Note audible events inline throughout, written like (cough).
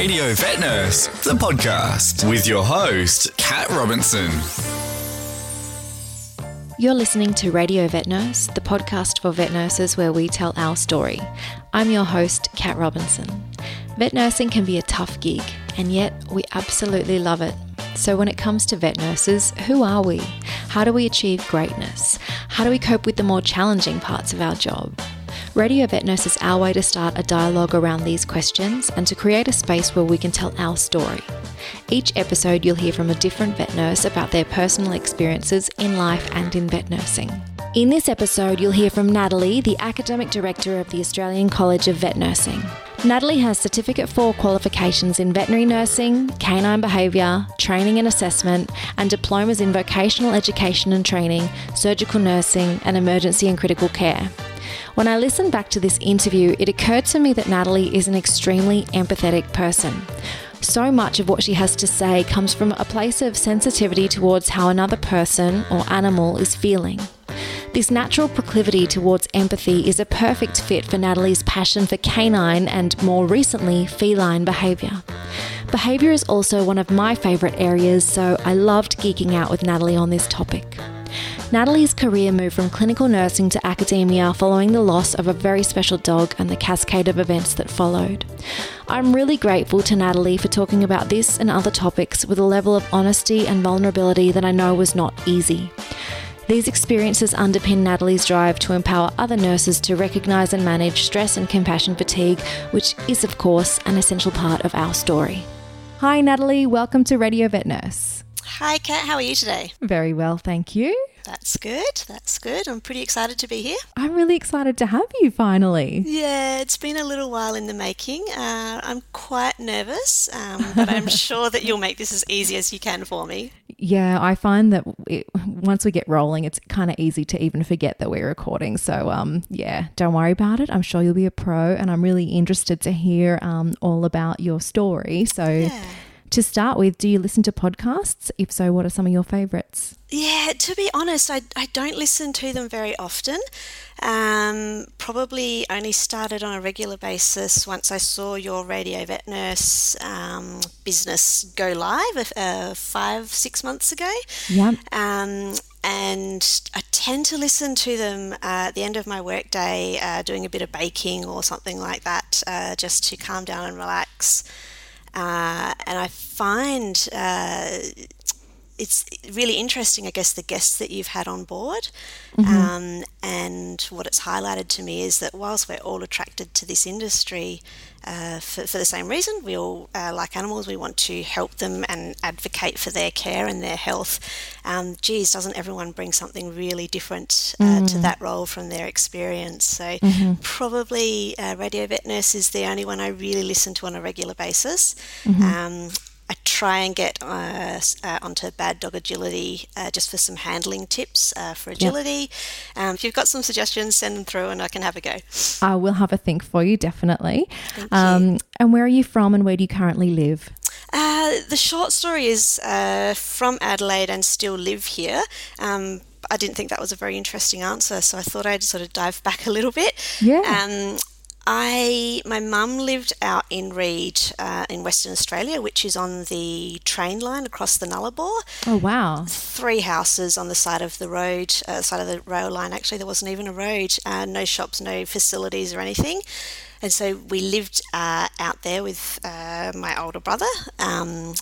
Radio Vet Nurse, the podcast, with your host, Kat Robinson. You're listening to Radio Vet Nurse, the podcast for vet nurses where we tell our story. I'm your host, Kat Robinson. Vet nursing can be a tough gig, and yet we absolutely love it. So, when it comes to vet nurses, who are we? How do we achieve greatness? How do we cope with the more challenging parts of our job? Radio Vet Nurse is our way to start a dialogue around these questions and to create a space where we can tell our story. Each episode, you'll hear from a different vet nurse about their personal experiences in life and in vet nursing. In this episode, you'll hear from Natalie, the Academic Director of the Australian College of Vet Nursing. Natalie has Certificate 4 qualifications in veterinary nursing, canine behaviour, training and assessment, and diplomas in vocational education and training, surgical nursing, and emergency and critical care. When I listened back to this interview, it occurred to me that Natalie is an extremely empathetic person. So much of what she has to say comes from a place of sensitivity towards how another person or animal is feeling. This natural proclivity towards empathy is a perfect fit for Natalie's passion for canine and, more recently, feline behaviour. Behaviour is also one of my favourite areas, so I loved geeking out with Natalie on this topic. Natalie's career moved from clinical nursing to academia following the loss of a very special dog and the cascade of events that followed. I'm really grateful to Natalie for talking about this and other topics with a level of honesty and vulnerability that I know was not easy. These experiences underpin Natalie's drive to empower other nurses to recognise and manage stress and compassion fatigue, which is, of course, an essential part of our story. Hi, Natalie. Welcome to Radio Vet Nurse. Hi, Kat. How are you today? Very well, thank you. That's good. That's good. I'm pretty excited to be here. I'm really excited to have you finally. Yeah, it's been a little while in the making. Uh, I'm quite nervous, um, but I'm (laughs) sure that you'll make this as easy as you can for me. Yeah, I find that it, once we get rolling, it's kind of easy to even forget that we're recording. So, um, yeah, don't worry about it. I'm sure you'll be a pro, and I'm really interested to hear um, all about your story. So, Yeah. To start with, do you listen to podcasts? If so, what are some of your favorites? Yeah, to be honest, I, I don't listen to them very often. Um, probably only started on a regular basis once I saw your Radio Vet Nurse um, business go live uh, five, six months ago. Yep. Um, and I tend to listen to them uh, at the end of my workday, uh, doing a bit of baking or something like that, uh, just to calm down and relax. Uh, and I find uh, it's really interesting, I guess, the guests that you've had on board. Um, and what it's highlighted to me is that whilst we're all attracted to this industry uh, for, for the same reason, we all, uh, like animals, we want to help them and advocate for their care and their health. Um, geez, doesn't everyone bring something really different uh, to that role from their experience? So, probably uh, Radio Vet Nurse is the only one I really listen to on a regular basis. Um, I try and get uh, uh, onto Bad Dog Agility uh, just for some handling tips uh, for agility. Um, if you've got some suggestions, send them through and I can have a go. I will have a think for you, definitely. Thank you. Um, and where are you from and where do you currently live? Uh, the short story is uh, from Adelaide and still live here. Um, I didn't think that was a very interesting answer, so I thought I'd sort of dive back a little bit. Yeah. Um, I my mum lived out in Reid uh, in Western Australia, which is on the train line across the Nullarbor. Oh, wow. Three houses on the side of the road, uh, side of the rail line. Actually, there wasn't even a road. Uh, no shops, no facilities or anything. And so we lived uh, out there with uh, my older brother. Um,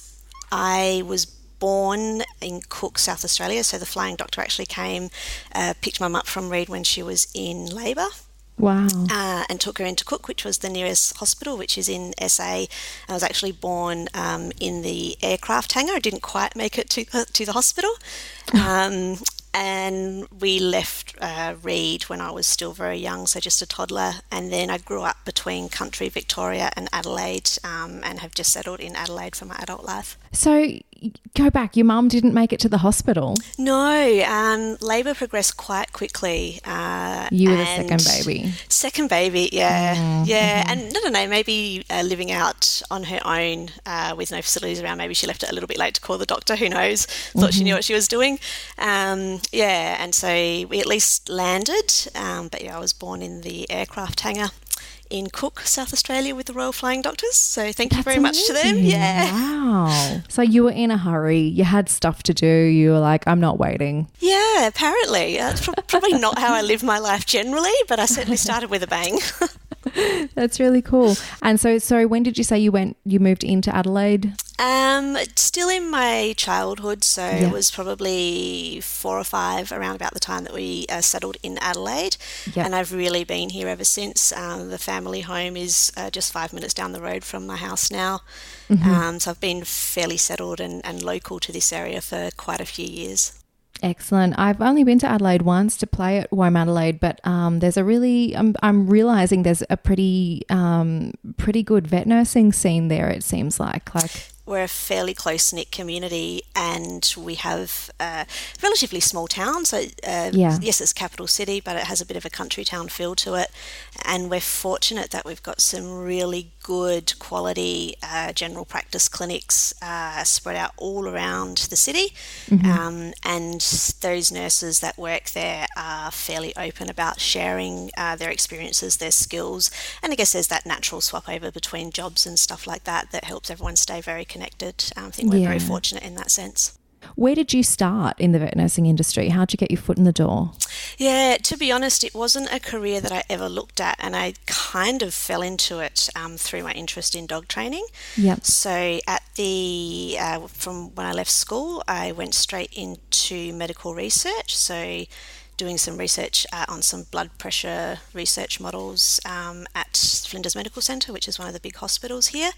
I was born in Cook, South Australia. So the flying doctor actually came, uh, picked mum up from Reid when she was in labour Wow. uh, and took her into Cook, which was the nearest hospital, which is in SA. I was actually born um, in the aircraft hangar. I didn't quite make it to the, to the hospital. (laughs) Um, and we left uh, Reid when I was still very young, so just a toddler. And then I grew up between country Victoria and Adelaide, um, and have just settled in Adelaide for my adult life. So go back. Your mum didn't make it to the hospital. No, um, labour progressed quite quickly. Uh, You were the second baby. Second baby, yeah, yeah, and I don't know, maybe uh, living out on her own uh, with no facilities around. Maybe she left it a little bit late to call the doctor. Who knows? Thought she knew what she was doing. Um, yeah, and so we at least landed. Um, but yeah, I was born in the aircraft hangar in Cook, South Australia, with the Royal Flying Doctors. So thank you That's very much to them. Yeah. Wow. So you were in a hurry. You had stuff to do. You were like, I'm not waiting. Yeah, apparently. That's probably not how I live my life generally, but I certainly started with a bang. (laughs) (laughs) That's really cool. And so, so when did you say you went? You moved into Adelaide. Um, still in my childhood, so Yeah. it was probably four or five around about the time that we uh, settled in Adelaide, Yeah. and I've really been here ever since. Um, the family home is uh, just five minutes down the road from my house now, Mm-hmm. um, so I've been fairly settled and, and local to this area for quite a few years. Excellent. I've only been to Adelaide once to play at WOMADelaide, but um, there's a really I'm, I'm realizing there's a pretty um, pretty good vet nursing scene there. It seems like like we're a fairly close knit community and we have a relatively small town. So, uh, Yeah. yes, it's capital city, but it has a bit of a country town feel to it. And we're fortunate that we've got some really good quality uh, general practice clinics uh, spread out all around the city. Um, and those nurses that work there are fairly open about sharing uh, their experiences, their skills. And I guess there's that natural swap over between jobs and stuff like that that helps everyone stay very connected. Um, I think we're very fortunate in that sense. Where did you start in the vet nursing industry? How'd you get your foot in the door? Yeah, to be honest, it wasn't a career that I ever looked at, and I kind of fell into it um, through my interest in dog training. Yep. So, at the uh, from when I left school, I went straight into medical research. So, doing some research uh, on some blood pressure research models um, at Flinders Medical Centre, which is one of the big hospitals here.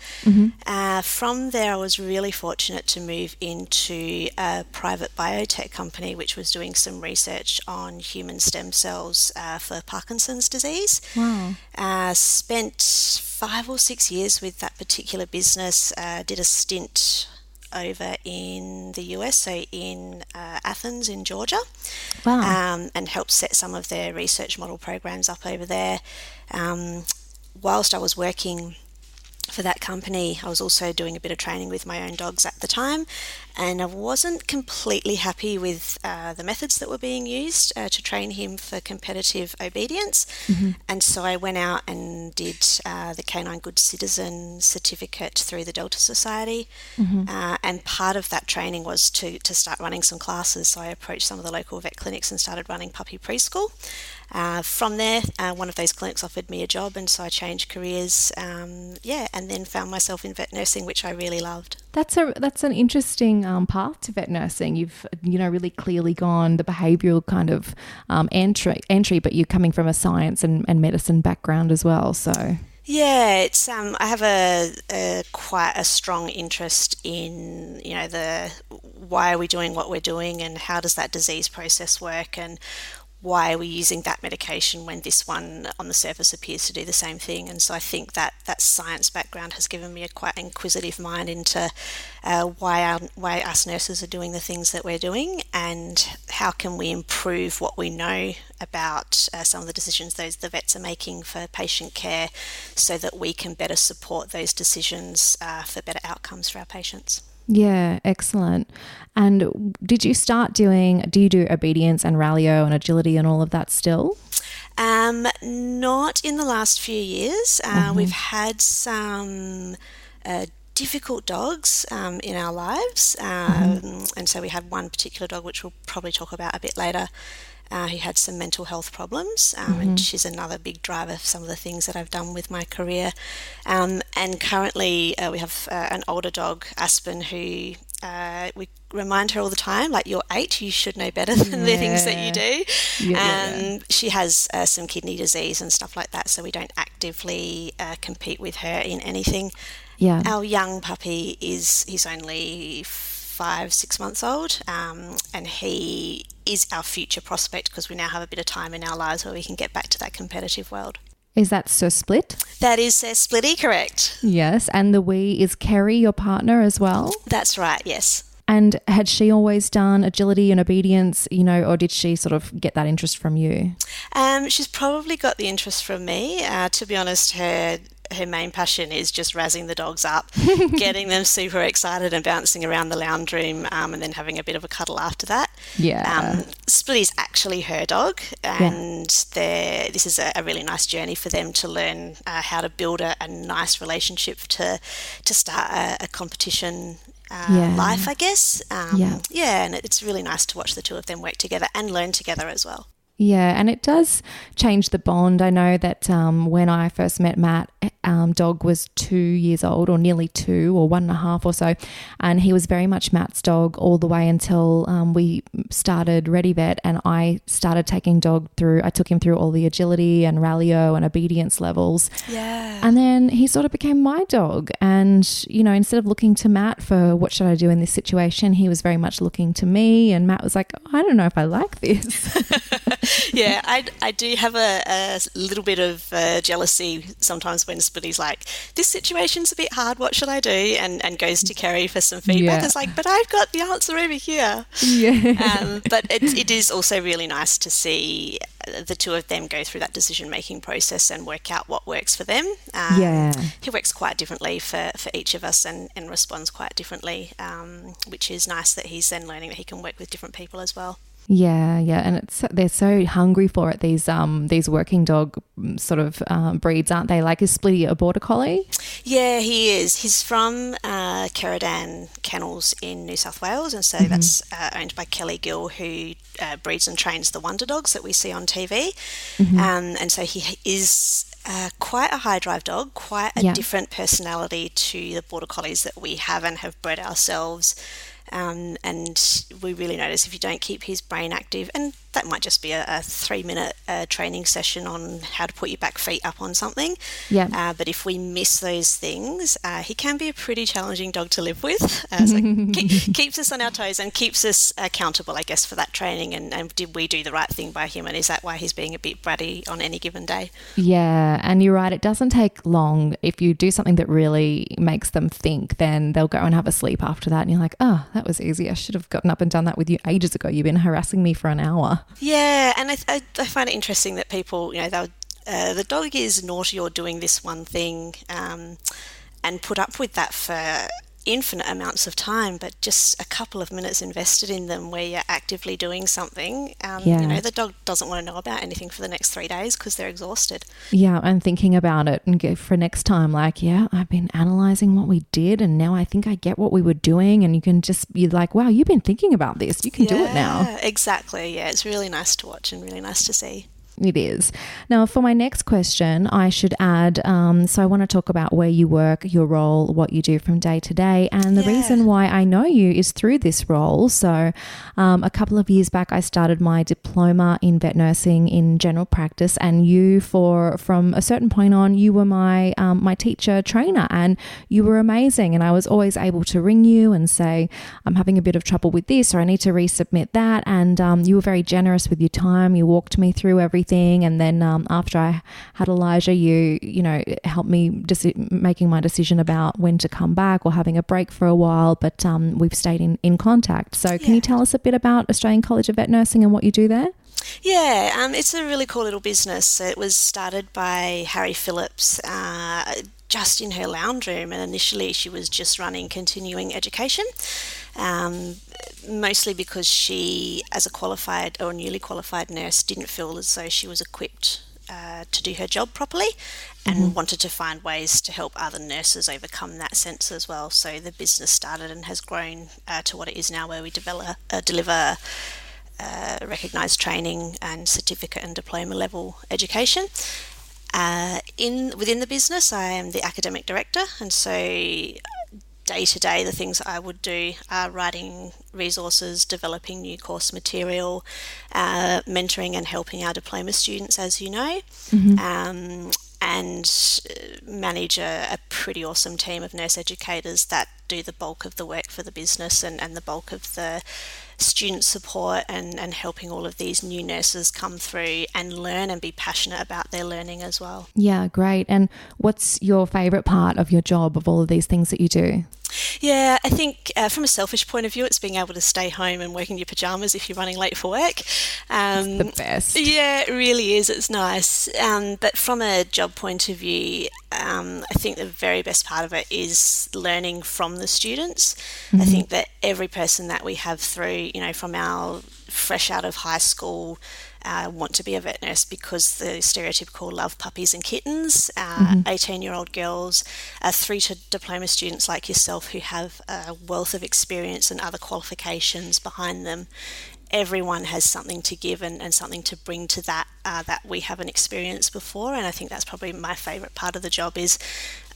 Uh, from there, I was really fortunate to move into a private biotech company which was doing some research on human stem cells uh, for Parkinson's disease. Wow. Uh, spent five or six years with that particular business. Uh, did a stint over in the US, so in uh, Athens, in Georgia, Wow. um, and helped set some of their research model programs up over there. Um, whilst I was working for that company, I was also doing a bit of training with my own dogs at the time, and I wasn't completely happy with uh, the methods that were being used uh, to train him for competitive obedience. And so I went out and did uh, the Canine Good Citizen certificate through the Delta Society, uh, and part of that training was to, to start running some classes. So I approached some of the local vet clinics and started running puppy preschool. Uh, from there, uh, one of those clinics offered me a job, and so I changed careers. Um, yeah, and then found myself in vet nursing, which I really loved. That's a that's an interesting um, path to vet nursing. You've you know really clearly gone the behavioural kind of um, entry entry, but you're coming from a science and, and medicine background as well. So Yeah, it's um, I have a, a quite a strong interest in you know the why are we doing what we're doing and how does that disease process work and why are we using that medication when this one on the surface appears to do the same thing and so I think that that science background has given me a quite inquisitive mind into uh, why our, why us nurses are doing the things that we're doing and how can we improve what we know about uh, some of the decisions those the vets are making for patient care so that we can better support those decisions uh, for better outcomes for our patients. Yeah, excellent. And did you start doing? Do you do obedience and rally-o and agility and all of that still? Um, not in the last few years. Uh, We've had some uh, difficult dogs um, in our lives, um, and so we had one particular dog, which we'll probably talk about a bit later. Uh, who had some mental health problems, um, and she's another big driver of some of the things that I've done with my career. Um, and currently, uh, we have uh, an older dog, Aspen, who uh, we remind her all the time, like, you're eight, you should know better than the things that you do. Yeah, yeah, yeah. Um, she has uh, some kidney disease and stuff like that, so we don't actively uh, compete with her in anything. Yeah. Our young puppy is he's only five six months old, um, and he is our future prospect because we now have a bit of time in our lives where we can get back to that competitive world. Is that Sir Split? That is Sir Splitty, correct? Yes. And the wee is Kerry, your partner as well. That's right. Yes. And had she always done agility and obedience, you know, or did she sort of get that interest from you? Um, she's probably got the interest from me. Uh, to be honest, her her main passion is just razzing the dogs up, (laughs) getting them super excited and bouncing around the lounge room, um, and then having a bit of a cuddle after that. Yeah. Um, Splitty's actually her dog, and this is a, a, really nice journey for them to learn uh, how to build a, a, nice relationship to to start a, a competition uh, yeah. life, I guess. Um, yeah. yeah, and it's really nice to watch the two of them work together and learn together as well. Yeah, and it does change the bond. I know that um, when I first met Matt, um, dog was two years old or nearly two or one and a half or so, and he was very much Matt's dog all the way until um, we started Ready Vet, and I started taking dog through. I took him through all the agility and rally-o and obedience levels. Yeah, and then he sort of became my dog, and you know, instead of looking to Matt for what should I do in this situation, he was very much looking to me, and Matt was like, oh, I don't know if I like this. (laughs) (laughs) yeah, I, I do have a, a little bit of uh, jealousy sometimes when Splitty's like, this situation's a bit hard, what should I do? And, and goes to Kerry for some feedback. Yeah. It's like, but I've got the answer over here. Yeah. Um, but it, it is also really nice to see the two of them go through that decision making process and work out what works for them. Um, yeah. He works quite differently for, for each of us and, and responds quite differently, um, which is nice that he's then learning that he can work with different people as well. Yeah, yeah, and it's they're so hungry for it. These um these working dog mm, sort of um, breeds, aren't they? Like is Splitty a border collie? Yeah, he is. He's from uh, Keradan Kennels in New South Wales, and so mm-hmm. that's uh, owned by Kelly Gill, who uh, breeds and trains the Wonder Dogs that we see on TV. Mm-hmm. Um, and so he is uh, quite a high drive dog, quite a yeah. different personality to the border collies that we have and have bred ourselves. Um, and we really notice if you don't keep his brain active, and that might just be a, a three minute uh, training session on how to put your back feet up on something. Yeah. Uh, but if we miss those things, uh, he can be a pretty challenging dog to live with. Uh, so (laughs) keep, keeps us on our toes and keeps us accountable, I guess, for that training. And, and did we do the right thing by him? And is that why he's being a bit bratty on any given day? Yeah. And you're right. It doesn't take long. If you do something that really makes them think, then they'll go and have a sleep after that. And you're like, oh, that was easy. I should have gotten up and done that with you ages ago. You've been harassing me for an hour. Yeah, and I, I, I find it interesting that people, you know, they'll uh, the dog is naughty or doing this one thing um, and put up with that for infinite amounts of time, but just a couple of minutes invested in them where you're actively doing something, um, yeah. you know, the dog doesn't want to know about anything for the next three days because they're exhausted. Yeah, and thinking about it and go for next time, like, yeah, I've been analyzing what we did and now I think I get what we were doing. And you can just, you're like, wow, you've been thinking about this. You can yeah, do it now. Exactly. Yeah, it's really nice to watch and really nice to see. It is. Now, for my next question, I should add um, so I want to talk about where you work, your role, what you do from day to day. And the yeah. reason why I know you is through this role. So, um, a couple of years back, I started my diploma in vet nursing in general practice. And you, for from a certain point on, you were my, um, my teacher trainer and you were amazing. And I was always able to ring you and say, I'm having a bit of trouble with this or I need to resubmit that. And um, you were very generous with your time. You walked me through everything everything. And then um, after I had Elijah, you you know helped me deci- making my decision about when to come back or having a break for a while. But um, we've stayed in in contact. So can yeah. you tell us a bit about Australian College of Vet Nursing and what you do there? Yeah, um, it's a really cool little business. It was started by Harry Phillips. Uh, just in her lounge room, and initially she was just running continuing education. Um, mostly because she, as a qualified or newly qualified nurse, didn't feel as though she was equipped uh, to do her job properly and mm-hmm. wanted to find ways to help other nurses overcome that sense as well. So the business started and has grown uh, to what it is now, where we develop, uh, deliver uh, recognised training and certificate and diploma level education. Uh, in within the business, I am the academic director, and so day to day, the things I would do are writing resources, developing new course material, uh, mentoring and helping our diploma students, as you know. Mm-hmm. Um, and uh, manage a, a, pretty awesome team of nurse educators that do the bulk of the work for the business and, and the bulk of the student support and, and helping all of these new nurses come through and learn and be passionate about their learning as well. Yeah, great. And what's your favourite part of your job of all of these things that you do? Yeah, I think uh, from a selfish point of view, it's being able to stay home and work in your pajamas if you're running late for work. Um, the best. Yeah, it really is. It's nice. Um, but from a job point of view, um, I think the very best part of it is learning from the students. Mm-hmm. I think that every person that we have through, you know, from our fresh out of high school uh, want to be a vet nurse because the stereotypical love puppies and kittens, 18 uh, mm-hmm. year old girls, uh, through to diploma students like yourself who have a wealth of experience and other qualifications behind them. Everyone has something to give and, and something to bring to that uh, that we haven't experienced before, and I think that's probably my favourite part of the job is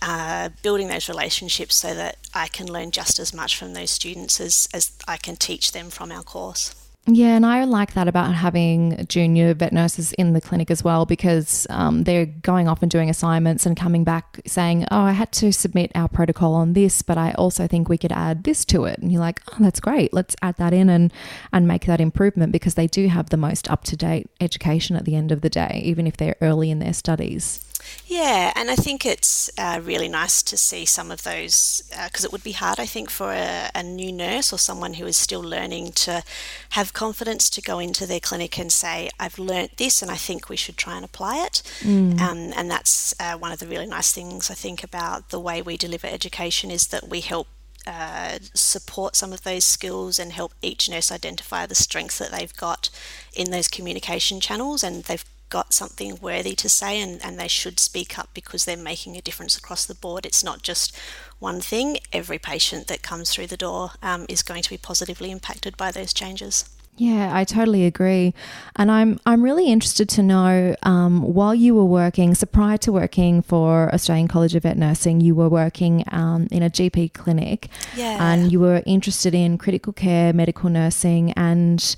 uh, building those relationships so that I can learn just as much from those students as, as I can teach them from our course. Yeah, and I like that about having junior vet nurses in the clinic as well because um, they're going off and doing assignments and coming back saying, Oh, I had to submit our protocol on this, but I also think we could add this to it. And you're like, Oh, that's great. Let's add that in and, and make that improvement because they do have the most up to date education at the end of the day, even if they're early in their studies. Yeah, and I think it's uh, really nice to see some of those because uh, it would be hard, I think, for a, a, new nurse or someone who is still learning to have confidence to go into their clinic and say, I've learnt this and I think we should try and apply it. Mm. Um, and that's uh, one of the really nice things I think about the way we deliver education is that we help uh, support some of those skills and help each nurse identify the strengths that they've got in those communication channels and they've got something worthy to say and, and they should speak up because they're making a difference across the board. It's not just one thing, every patient that comes through the door um, is going to be positively impacted by those changes. Yeah, I totally agree, and I'm I'm really interested to know um, while you were working, so prior to working for Australian College of Vet Nursing, you were working um, in a GP clinic, yeah. and you were interested in critical care, medical nursing, and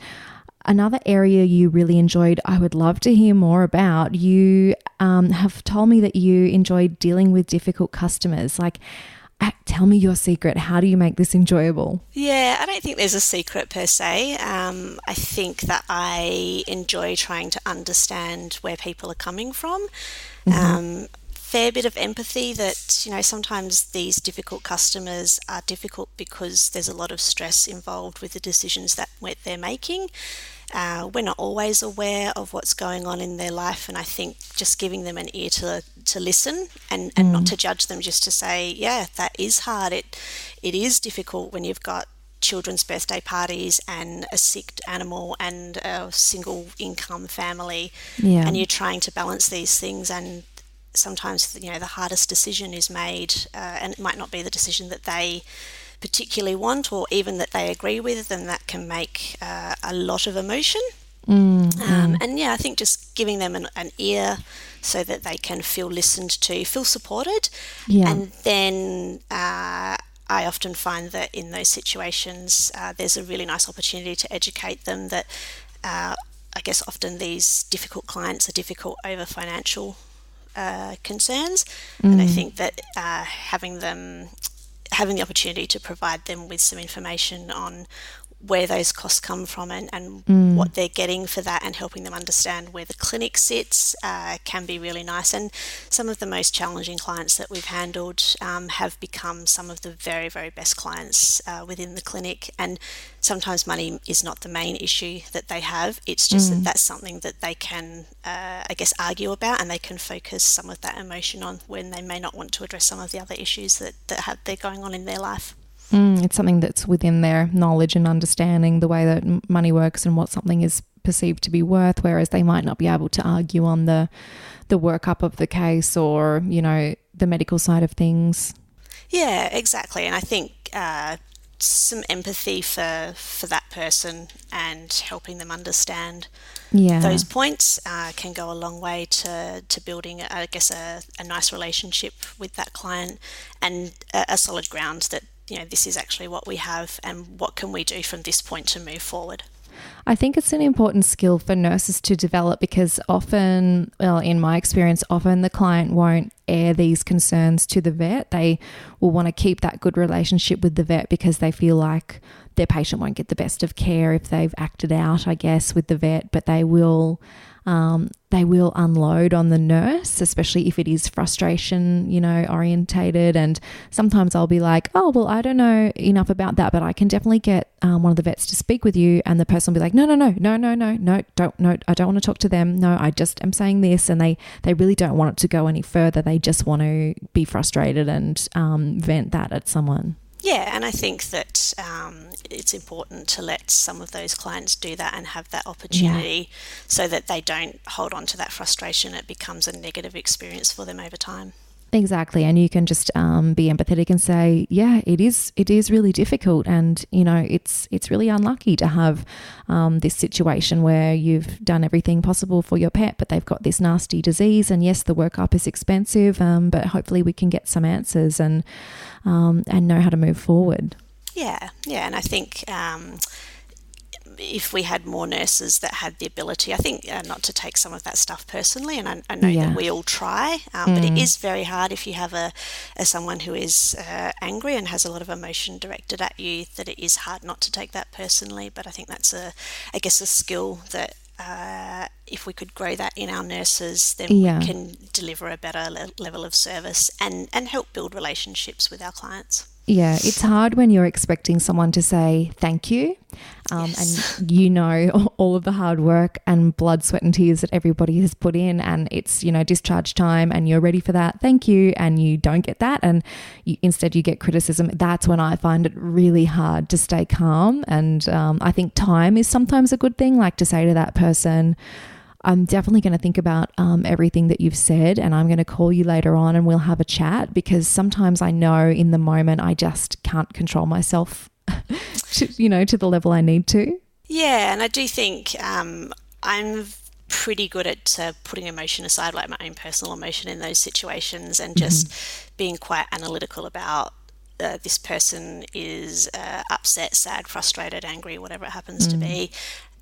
Another area you really enjoyed, I would love to hear more about. You um, have told me that you enjoyed dealing with difficult customers. Like, uh, tell me your secret. How do you make this enjoyable? Yeah, I don't think there's a secret per se. Um, I think that I enjoy trying to understand where people are coming from. Mm-hmm. Um, fair bit of empathy that you know sometimes these difficult customers are difficult because there's a lot of stress involved with the decisions that they're making uh, we're not always aware of what's going on in their life, and I think just giving them an ear to to listen and, and mm. not to judge them, just to say, yeah, that is hard. It it is difficult when you've got children's birthday parties and a sick animal and a single income family, yeah. and you're trying to balance these things and sometimes you know the hardest decision is made uh, and it might not be the decision that they particularly want or even that they agree with, then that can make uh, a lot of emotion. Mm, um, mm. and yeah, I think just giving them an, an, ear so that they can feel listened to, feel supported. Yeah. And then uh, I often find that in those situations, uh, there's a really nice opportunity to educate them that uh, I guess often these difficult clients are difficult over financial uh, concerns. Mm. And I mm. think that uh, having them having the opportunity to provide them with some information on where those costs come from and, and mm. what they're getting for that and helping them understand where the clinic sits uh, can be really nice. And some of the most challenging clients that we've handled um, have become some of the very, very best clients uh, within the clinic. And sometimes money is not the main issue that they have, it's just mm. that that's something that they can, uh, I guess, argue about and they can focus some of that emotion on when they may not want to address some of the other issues that, that have, they're going on in their life. Mm, it's something that's within their knowledge and understanding the way that money works and what something is perceived to be worth, whereas they might not be able to argue on the the workup of the case or you know the medical side of things. Yeah, exactly, and I think uh, some empathy for for that person and helping them understand yeah. those points uh, can go a long way to, to building, I guess, a, a nice relationship with that client and a, a solid ground that you know, this is actually what we have and what can we do from this point to move forward. I think it's an important skill for nurses to develop because often, well, in my experience, often the client won't air these concerns to the vet. They will want to keep that good relationship with the vet because they feel like their patient won't get the best of care if they've acted out, I guess, with the vet, but they will um, they will unload on the nurse, especially if it is frustration, you know, orientated. And sometimes I'll be like, oh, well, I don't know enough about that, but I can definitely get um, one of the vets to speak with you. And the person will be like, no, no, no, no, no, no, no, don't, no, I don't want to talk to them. No, I just am saying this. And they, they really don't want it to go any further. They just want to be frustrated and um, vent that at someone. Yeah, and I think that um, it's important to let some of those clients do that and have that opportunity yeah. so that they don't hold on to that frustration. It becomes a negative experience for them over time. Exactly, and you can just um, be empathetic and say, "Yeah, it is. It is really difficult, and you know, it's it's really unlucky to have um, this situation where you've done everything possible for your pet, but they've got this nasty disease. And yes, the workup is expensive, um, but hopefully we can get some answers and um, and know how to move forward." Yeah, yeah, and I think um, if we had more nurses that had the ability, I think uh, not to take some of that stuff personally, and I, I know yeah. that we all try, um, mm. but it mm. very hard if you have a, a someone who is uh, angry and has a lot of emotion directed at you. That it is hard not to take that personally, but I think that's a, I guess, a skill that uh, if we could grow that in our nurses, then yeah. we can deliver a better le- level of service and, and help build relationships with our clients. Yeah, it's hard when you're expecting someone to say thank you. Um, yes. And (laughs) you know (laughs) all of the hard work and blood, sweat, and tears that everybody has put in, and it's you know discharge time, and you're ready for that. Thank you, and you don't get that, and you, instead you get criticism. That's when I find it really hard to stay calm, and um, I think time is sometimes a good thing, like to say to that person I'm definitely going to think about um, everything that you've said and I'm going to call you later on and we'll have a chat because sometimes I know in the moment I just can't control myself, (laughs) to, you know, to the level I need to. Yeah, and I do think um, I'm pretty good at uh, putting emotion aside, like my own personal emotion in those situations, and just mm-hmm. being quite analytical about uh, this person is uh, upset, sad, frustrated, angry, whatever it happens mm. to be,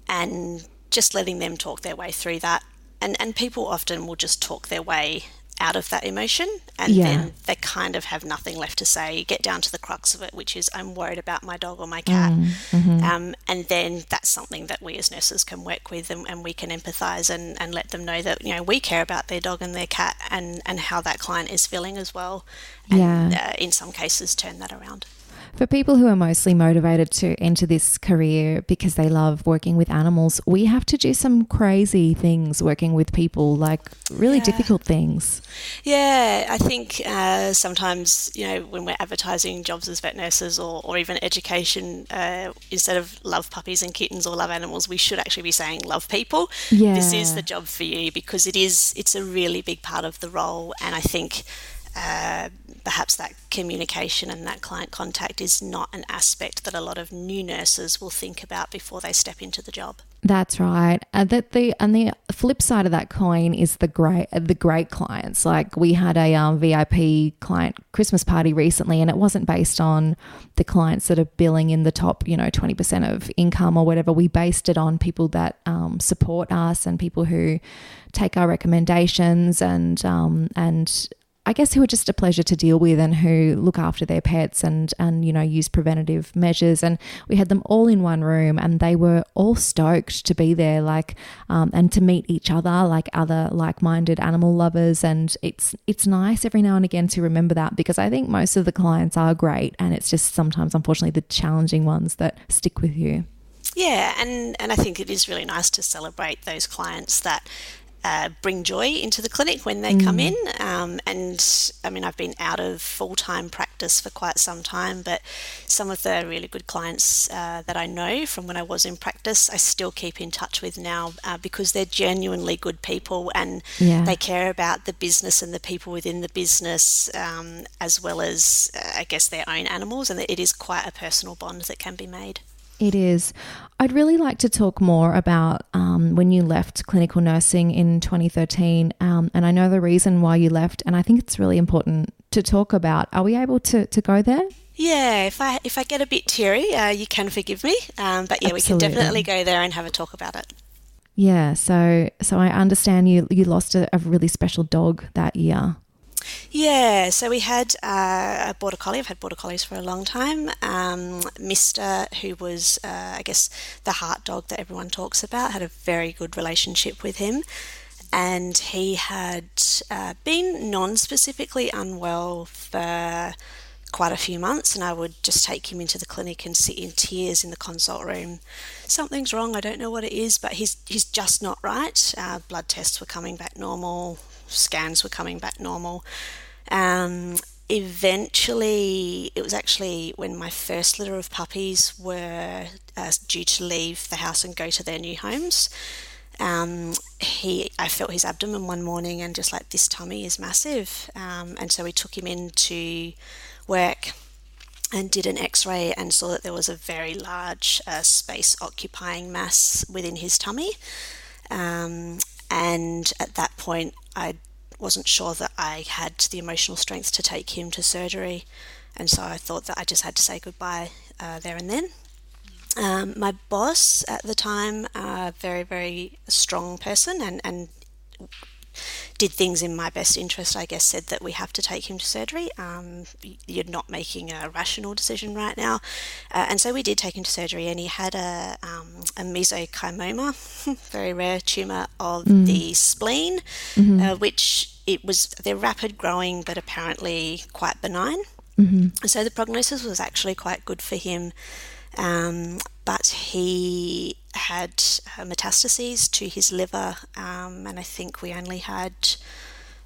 and just letting them talk their way through that. And, and people often will just talk their way out of that emotion and yeah. then they kind of have nothing left to say you get down to the crux of it which is i'm worried about my dog or my cat mm, mm-hmm. um, and then that's something that we as nurses can work with and, and we can empathize and, and let them know that you know we care about their dog and their cat and and how that client is feeling as well and yeah. uh, in some cases turn that around for people who are mostly motivated to enter this career because they love working with animals, we have to do some crazy things working with people, like really yeah. difficult things. Yeah, I think uh, sometimes, you know, when we're advertising jobs as vet nurses or, or even education, uh, instead of love puppies and kittens or love animals, we should actually be saying love people. Yeah. This is the job for you because it is, it's a really big part of the role. And I think uh, perhaps that communication and that client contact is not an aspect that a lot of new nurses will think about before they step into the job. That's right. Uh, that the and the flip side of that coin is the great the great clients. Like we had a um, VIP client Christmas party recently, and it wasn't based on the clients that are billing in the top, you know, twenty percent of income or whatever. We based it on people that um, support us and people who take our recommendations and um, and I guess who are just a pleasure to deal with and who look after their pets and and you know use preventative measures and we had them all in one room and they were all stoked to be there like um, and to meet each other like other like-minded animal lovers and it's it's nice every now and again to remember that because I think most of the clients are great and it's just sometimes unfortunately the challenging ones that stick with you. Yeah, and, and I think it is really nice to celebrate those clients that uh, bring joy into the clinic when they mm. come in. Um, and I mean, I've been out of full time practice for quite some time, but some of the really good clients uh, that I know from when I was in practice, I still keep in touch with now uh, because they're genuinely good people and yeah. they care about the business and the people within the business um, as well as, uh, I guess, their own animals. And it is quite a personal bond that can be made. It is. I'd really like to talk more about um, when you left clinical nursing in 2013. Um, and I know the reason why you left, and I think it's really important to talk about. Are we able to, to go there? Yeah, if I if I get a bit teary, uh, you can forgive me. Um, but yeah, Absolutely. we can definitely go there and have a talk about it. Yeah, so so I understand you you lost a, a really special dog that year. Yeah, so we had uh, a border collie. I've had border collies for a long time. Um, Mister, who was, uh, I guess, the heart dog that everyone talks about, had a very good relationship with him, and he had uh, been non-specifically unwell for quite a few months, and I would just take him into the clinic and sit in tears in the consult room. Something's wrong. I don't know what it is, but he's he's just not right. Blood tests were coming back normal. Scans were coming back normal. Um, eventually, it was actually when my first litter of puppies were uh, due to leave the house and go to their new homes. Um, he, I felt his abdomen one morning and just like this tummy is massive, um, and so we took him into work and did an x ray and saw that there was a very large uh, space occupying mass within his tummy. Um, and at that point, I wasn't sure that I had the emotional strength to take him to surgery. And so I thought that I just had to say goodbye uh, there and then. Um, my boss at the time, a uh, very, very strong person and, and did things in my best interest, I guess, said that we have to take him to surgery. Um, you're not making a rational decision right now. Uh, and so we did take him to surgery, and he had a, um, a mesenchymoma, (laughs) very rare tumour of mm. the spleen, mm-hmm. uh, which it was, they're rapid growing, but apparently quite benign. Mm-hmm. So the prognosis was actually quite good for him. Um, but he had uh, metastases to his liver, um, and I think we only had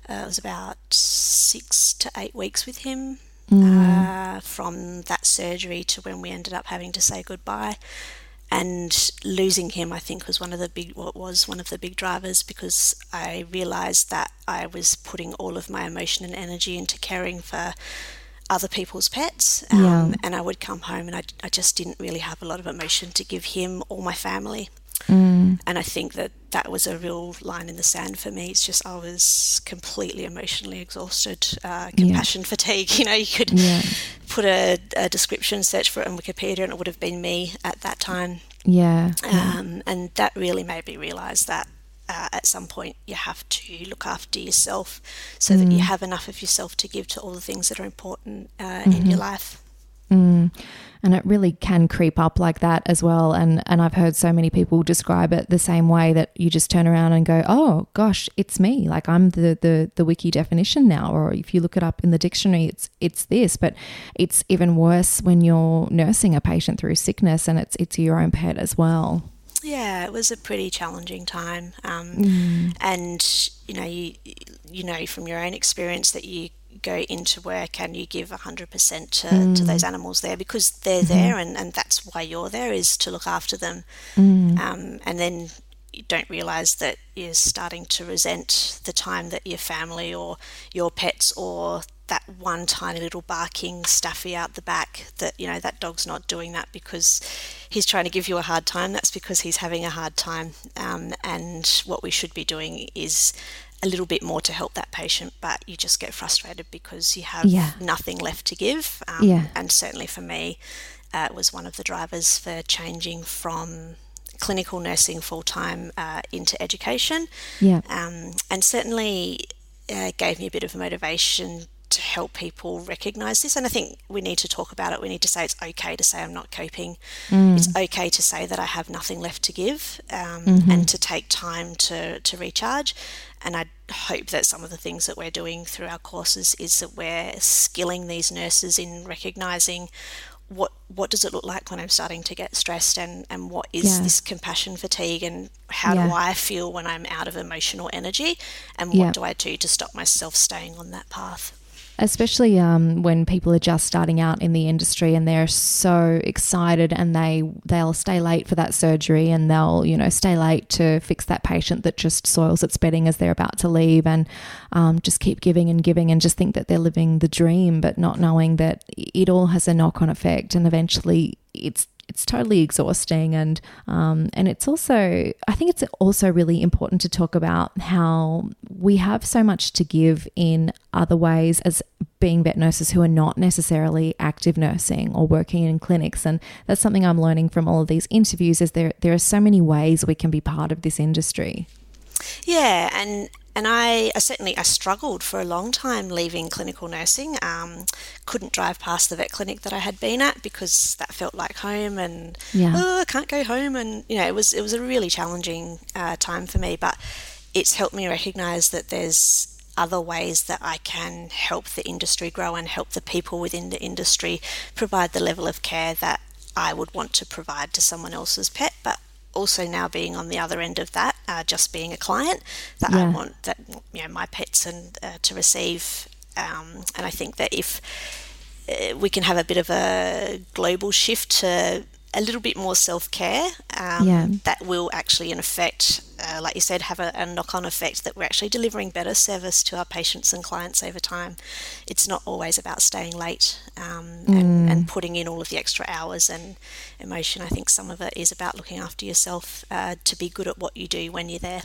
uh, it was about six to eight weeks with him mm. uh, from that surgery to when we ended up having to say goodbye. And losing him, I think, was one of the big what was one of the big drivers because I realised that I was putting all of my emotion and energy into caring for other people's pets. Um, yeah. And I would come home and I, I just didn't really have a lot of emotion to give him or my family. Mm. And I think that that was a real line in the sand for me. It's just I was completely emotionally exhausted, uh, compassion yeah. fatigue. (laughs) You know, you could yeah. put a, a, description search for it on Wikipedia, and it would have been me at that time. Yeah. Um, and that really made me realise that uh, at some point you have to look after yourself so mm. that you mm. have enough of yourself to give to all the things that are important uh, mm-hmm. in your mm-hmm. life. Mm. And it really can creep up like that as well. And and I've heard so many people describe it the same way that you just turn around and go, "Oh gosh, it's me! Like I'm the the the wiki definition now." Or if you look it up in the dictionary, it's it's this. But it's even worse when you're nursing a patient through sickness and it's it's your own pet as well. Yeah, it was a pretty challenging time, um, mm. and you know, you you know from your own experience that you go into work and you give 100% to, mm. to those animals there because they're mm-hmm. there and, and that's why you're there is to look after them mm. um, and then you don't realize that you're starting to resent the time that your family or your pets or that one tiny little barking stuffy out the back that you know that dog's not doing that because he's trying to give you a hard time that's because he's having a hard time um, and what we should be doing is a little bit more to help that patient but you just get frustrated because you have yeah. nothing left to give um, yeah. and certainly for me uh, it was one of the drivers for changing from clinical nursing full time uh, into education yeah. Um, and certainly uh, gave me a bit of motivation to help people recognize this. And I think we need to talk about it. We need to say it's okay to say I'm not coping. Mm. It's okay to say that I have nothing left to give um, mm-hmm. and to take time to, to recharge. And I hope that some of the things that we're doing through our courses is that we're skilling these nurses in recognizing what what does it look like when I'm starting to get stressed and, and what is yeah. this compassion fatigue and how yeah. do I feel when I'm out of emotional energy and what yeah. do I do to stop myself staying on that path? Especially um, when people are just starting out in the industry and they're so excited and they they'll stay late for that surgery and they'll you know stay late to fix that patient that just soils its bedding as they're about to leave and um, just keep giving and giving and just think that they're living the dream but not knowing that it all has a knock-on effect and eventually it's it's totally exhausting and um, and it's also I think it's also really important to talk about how we have so much to give in other ways as being vet nurses who are not necessarily active nursing or working in clinics and that's something I'm learning from all of these interviews is there there are so many ways we can be part of this industry. Yeah, and and I, I, certainly I struggled for a long time leaving clinical nursing. Um, couldn't drive past the vet clinic that I had been at because that felt like home, and yeah. oh, I can't go home. And you know, it was it was a really challenging uh, time for me. But it's helped me recognise that there's other ways that I can help the industry grow and help the people within the industry provide the level of care that I would want to provide to someone else's pet, but also now being on the other end of that, uh, just being a client that yeah. I want that you know my pets and uh, to receive. Um, and I think that if uh, we can have a bit of a global shift to a little bit more self care, um, yeah. that will actually, in effect, uh, like you said, have a, a knock on effect that we're actually delivering better service to our patients and clients over time. It's not always about staying late um, mm. and, and, putting in all of the extra hours and emotion. I think some of it is about looking after yourself uh, to be good at what you do when you're there.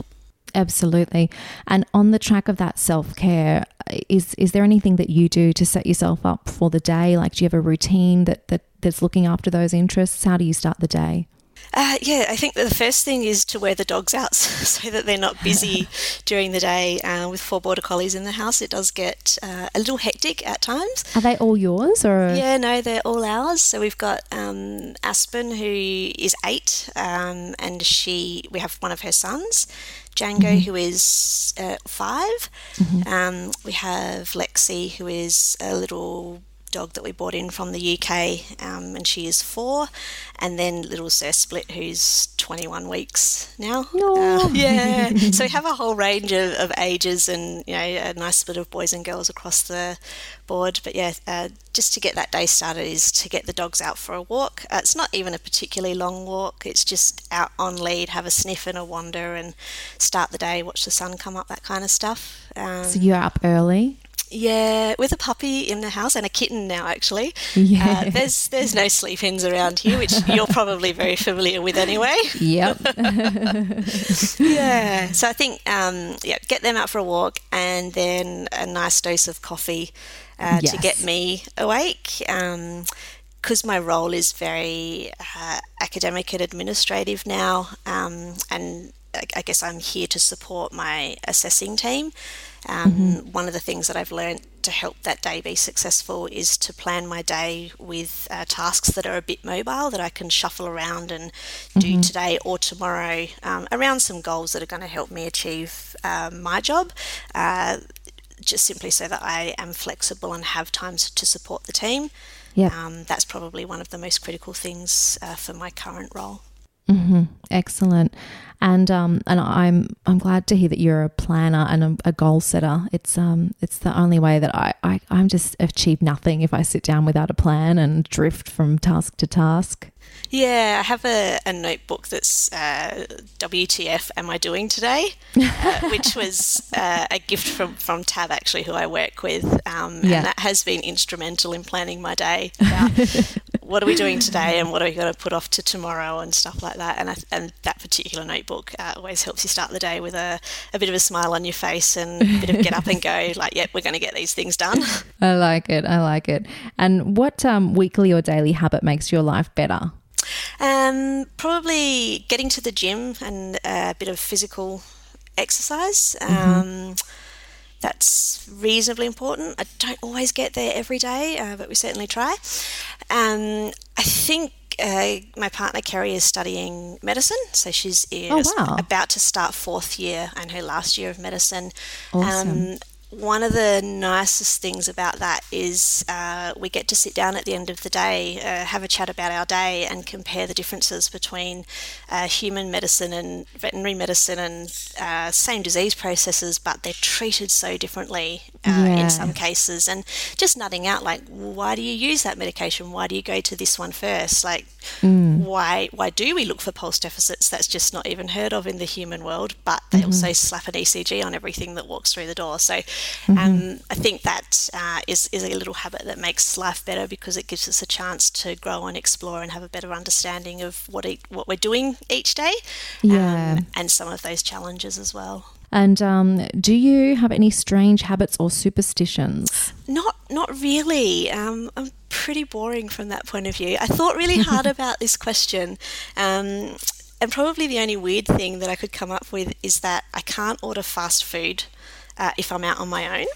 Absolutely. And on the track of that self care, is is there anything that you do to set yourself up for the day? Like, do you have a routine that, that that's looking after those interests? How do you start the day? Uh, yeah, I think the first thing is to wear the dogs out (laughs) so that they're not busy (laughs) during the day. Uh, with four border collies in the house, it does get uh, a little hectic at times. Are they all yours, or yeah, no, they're all ours. So we've got um, Aspen, who is eight, um, and she we have one of her sons. Django, mm-hmm. who is uh, 5 mm-hmm. um, we have Lexi, who is a little dog that we brought in from the UK, um, and she is four, and then little Sir Split, who's 21 weeks now. (laughs) Uh, yeah, so we have a whole range of, of, ages, and you know a nice split of boys and girls across the board. But yeah, uh, just to get that day started is to get the dogs out for a walk. Uh, it's not even a particularly long walk; it's just out on lead, have a sniff and a wander, and start the day, watch the sun come up, that kind of stuff. Um, so you're up early. Yeah, with a puppy in the house and a kitten now, actually. (laughs) Yeah. Uh, there's there's no sleep ins around here, which you're probably very familiar with anyway. Yep. (laughs) (laughs) yeah. So I think um, yeah, get them out for a walk and then a nice dose of coffee uh, yes. to get me awake. because um, my role is very uh, academic and administrative now, um, and I guess I'm here to support my assessing team. Um, mm-hmm. One of the things that I've learned to help that day be successful is to plan my day with uh, tasks that are a bit mobile that I can shuffle around and do mm-hmm. today or tomorrow um, around some goals that are going to help me achieve um, my job. Uh, just simply so that I am flexible and have times to support the team. Yeah, um, that's probably one of the most critical things uh, for my current role. Mm-hmm. Excellent, and um, and I'm I'm glad to hear that you're a planner and a, a, goal setter. It's um it's the only way that I, I I'm just achieve nothing if I sit down without a plan and drift from task to task. Yeah, I have a, a notebook that's uh, WTF am I doing today, (laughs) uh, which was uh, a gift from, from Tab, actually, who I work with. Um, yeah. And that has been instrumental in planning my day about (laughs) what are we doing today and what are we going to put off to tomorrow and stuff like that. And, I, and that particular notebook uh, always helps you start the day with a, a bit of a smile on your face and a (laughs) bit of get up and go, like, yep, we're going to get these things done. (laughs) I like it. I like it. And what um, weekly or daily habit makes your life better? Um, probably getting to the gym and a bit of physical exercise. Mm-hmm. Um, that's reasonably important. I don't always get there every day, uh, but we certainly try. Um, I think uh, my partner Kerry is studying medicine, so she's oh, wow. about to start fourth year and her last year of medicine. Awesome. Um, one of the nicest things about that is uh, we get to sit down at the end of the day, uh, have a chat about our day, and compare the differences between uh, human medicine and veterinary medicine and uh, same disease processes, but they're treated so differently uh, yeah. in some cases. And just nutting out, like, why do you use that medication? Why do you go to this one first? Like, mm. why why do we look for pulse deficits? That's just not even heard of in the human world. But they mm-hmm. also slap an ECG on everything that walks through the door. So Mm-hmm. Um, I think that uh, is is a little habit that makes life better because it gives us a chance to grow and explore and have a better understanding of what it, what we're doing each day, yeah. um, and some of those challenges as well. And um, do you have any strange habits or superstitions? Not, not really. Um, I'm pretty boring from that point of view. I thought really hard (laughs) about this question. Um, and probably the only weird thing that I could come up with is that I can't order fast food uh, if I'm out on my own.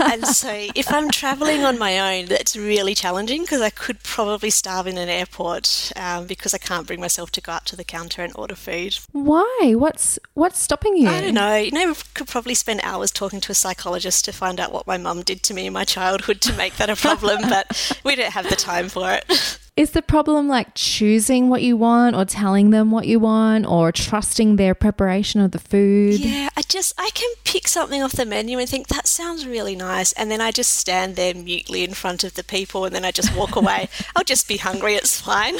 And so if I'm traveling on my own, that's really challenging because I could probably starve in an airport um, because I can't bring myself to go up to the counter and order food. Why? What's what's stopping you? I don't know. You know, I could probably spend hours talking to a psychologist to find out what my mum did to me in my childhood to make that a problem, but we don't have the time for it. (laughs) Is the problem like choosing what you want or telling them what you want or trusting their preparation of the food? Yeah, I just I can pick something off the menu and think that sounds really nice and then I just stand there mutely in front of the people and then I just walk away. (laughs) I'll just be hungry, it's fine.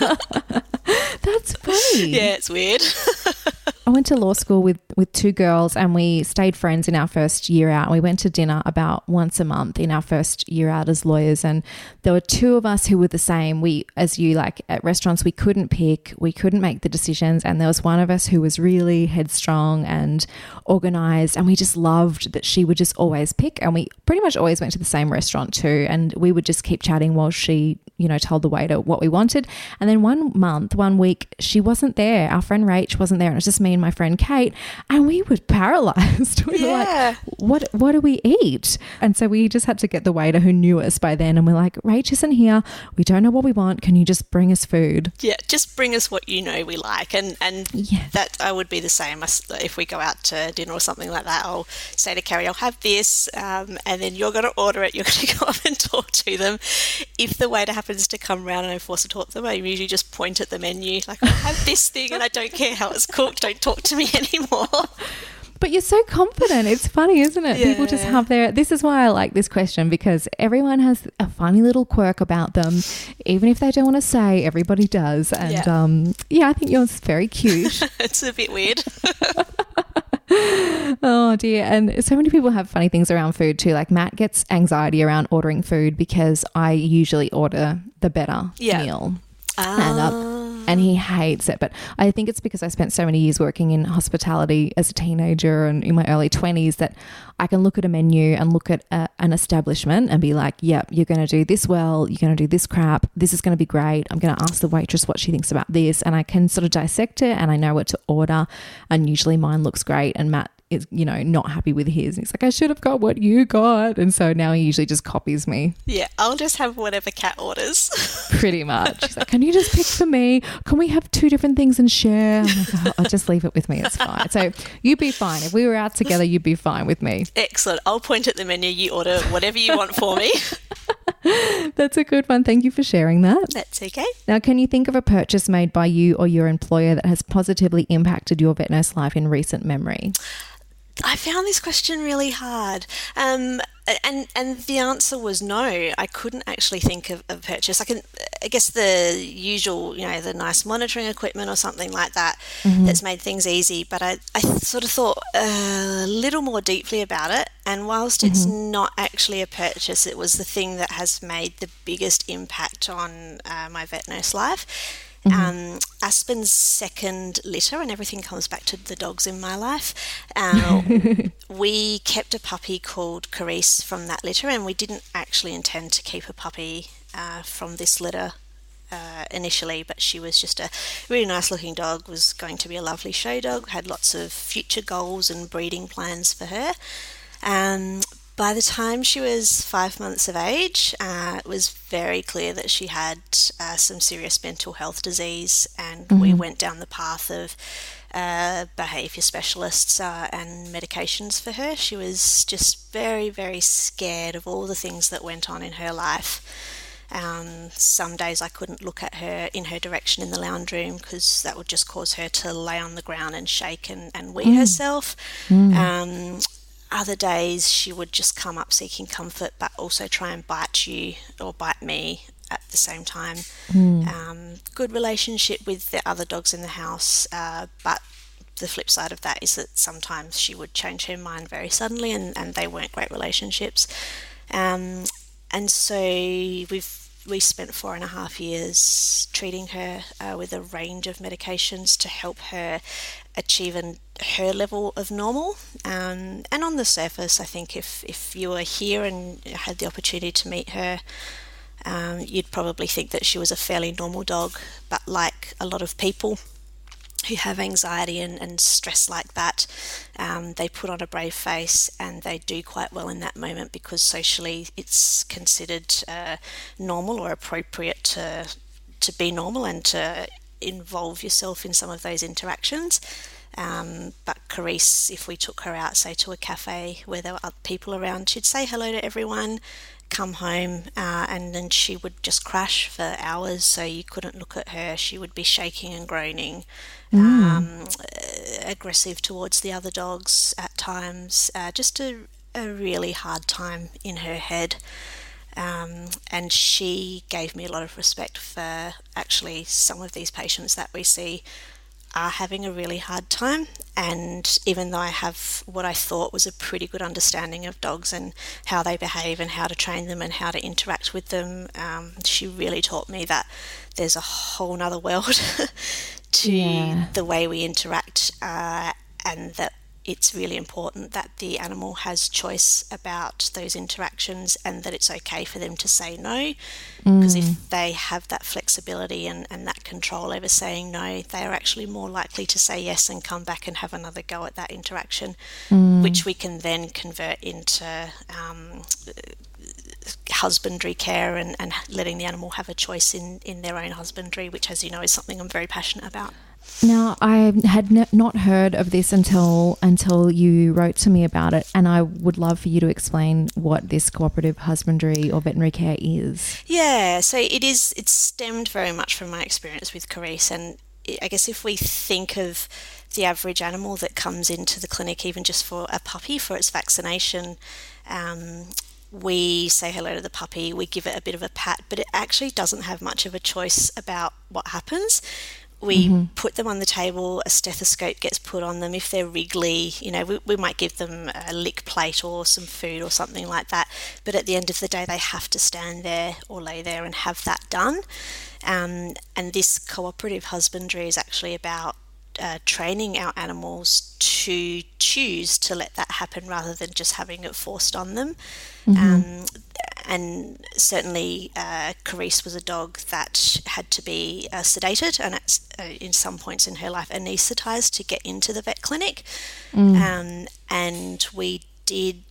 (laughs) That's funny. Yeah, it's weird. (laughs) I went to law school with, with two girls and we stayed friends in our first year out. We went to dinner about once a month in our first year out as lawyers. And there were two of us who were the same. We, as you like at restaurants, we couldn't pick, we couldn't make the decisions. And there was one of us who was really headstrong and organized. And we just loved that she would just always pick. And we pretty much always went to the same restaurant too. And we would just keep chatting while she, you know, told the waiter what we wanted. And then one month, one week, she wasn't there. Our friend Rach wasn't there. And it was just me and my friend Kate, and we were paralyzed. (laughs) we were like, "What? What do we eat?" And so we just had to get the waiter who knew us by then, and we're like, "Rach isn't here. We don't know what we want. Can you just bring us food?" Yeah, just bring us what you know we like, and and Yeah. that I would be the same if we go out to dinner or something like that. I'll say to Carrie, "I'll have this," um, and then you're going to order it. You're going (laughs) to go up and talk to them. If the waiter happens to come round and I force to talk to them, I usually just point at the menu, like, "I have this thing, and I don't care how it's cooked. Don't talk to me (laughs) anymore." But you're so confident. It's funny, isn't it? People just have their. This is why I like this question because everyone has a funny little quirk about them. Even if they don't want to say, everybody does. And Yeah. um, yeah, I think yours is very cute. (laughs) it's a bit weird. (laughs) Oh dear. And so many people have funny things around food too. Like Matt gets anxiety around ordering food because I usually order the better Yeah. meal. And, uh, and he hates it. But I think it's because I spent so many years working in hospitality as a teenager and in my early 20s that I can look at a menu and look at a, an establishment and be like, yep, you're going to do this well. You're going to do this crap. This is going to be great. I'm going to ask the waitress what she thinks about this. And I can sort of dissect it and I know what to order. And usually mine looks great. And Matt is, you know, not happy with his. And he's like, I should have got what you got. And so now he usually just copies me yeah, I'll just have whatever Kat orders. (laughs) (laughs) pretty much. He's like, Can you just pick for me? Can we have two different things and share? I'm like, oh, I'll just leave it with me. It's fine. So you'd be fine. If we were out together, you'd be fine with me. Excellent. I'll point at the menu. You order whatever you want for me. (laughs) That's a good one. Thank you for sharing that. That's okay. Now, can you think of a purchase made by you or your employer that has positively impacted your vet nurse life in recent memory? I found this question really hard. Um, and and the answer was no. I couldn't actually think of a purchase. I can, I guess the usual, you know, the nice monitoring equipment or something like that that's made things easy. But I, I sort of thought a little more deeply about it. And whilst it's not actually a purchase, it was the thing that has made the biggest impact on uh, my vet nurse life. Um, Aspen's second litter, and everything comes back to the dogs in my life. Uh, (laughs) we kept a puppy called Carice from that litter, and we didn't actually intend to keep a puppy uh, from this litter uh, initially, but she was just a really nice looking dog, was going to be a lovely show dog, had lots of future goals and breeding plans for her. Um, by the time she was five months of age, uh, it was very clear that she had uh, some serious mental health disease, and we went down the path of uh, behaviour specialists uh, and medications for her. She was just very, very scared of all the things that went on in her life. Um, some days I couldn't look at her in her direction in the lounge room because that would just cause her to lay on the ground and shake and, and wee herself. Um, other days she would just come up seeking comfort but also try and bite you or bite me at the same time. Um, good relationship with the other dogs in the house, uh, but the flip side of that is that sometimes she would change her mind very suddenly and, and they weren't great relationships. Um, and so we've we spent four and a half years treating her uh, with a range of medications to help her achieve an, her level of normal. Um, and on the surface, I think if, if you were here and had the opportunity to meet her, um, you'd probably think that she was a fairly normal dog. But like a lot of people who have anxiety and, and stress like that, um, they put on a brave face and they do quite well in that moment because socially it's considered uh, normal or appropriate to to be normal and to involve yourself in some of those interactions. Um, but Carice, if we took her out, say to a cafe where there were other people around, she'd say hello to everyone, come home, uh, and then she would just crash for hours. So you couldn't look at her. She would be shaking and groaning, mm. um, uh, aggressive towards the other dogs at times. Uh, just a, a really hard time in her head. Um, and she gave me a lot of respect for actually some of these patients that we see are having a really hard time. And even though I have what I thought was a pretty good understanding of dogs and how they behave and how to train them and how to interact with them, um, she really taught me that there's a whole nother world (laughs) to yeah. the way we interact uh, and that it's really important that the animal has choice about those interactions and that it's okay for them to say no. Because mm. if they have that flexibility and, and that control over saying no, they are actually more likely to say yes and come back and have another go at that interaction, mm. which we can then convert into um, husbandry care and, and letting the animal have a choice in, in their own husbandry, which, as you know, is something I'm very passionate about. Now, I had ne- not heard of this until until you wrote to me about it, and I would love for you to explain what this cooperative husbandry or veterinary care is. Yeah, so it is. It's stemmed very much from my experience with Carice, and I guess if we think of the average animal that comes into the clinic, even just for a puppy for its vaccination, um, we say hello to the puppy, we give it a bit of a pat, but it actually doesn't have much of a choice about what happens we mm-hmm. put them on the table, a stethoscope gets put on them. If they're wriggly, you know, we, we might give them a lick plate or some food or something like that. But at the end of the day, they have to stand there or lay there and have that done. Um, and this cooperative husbandry is actually about uh, training our animals to choose to let that happen rather than just having it forced on them. Mm-hmm. Um, and certainly uh, Carice was a dog that had to be uh, sedated and at, uh, in some points in her life anaesthetized to get into the vet clinic. Mm. Um, and we did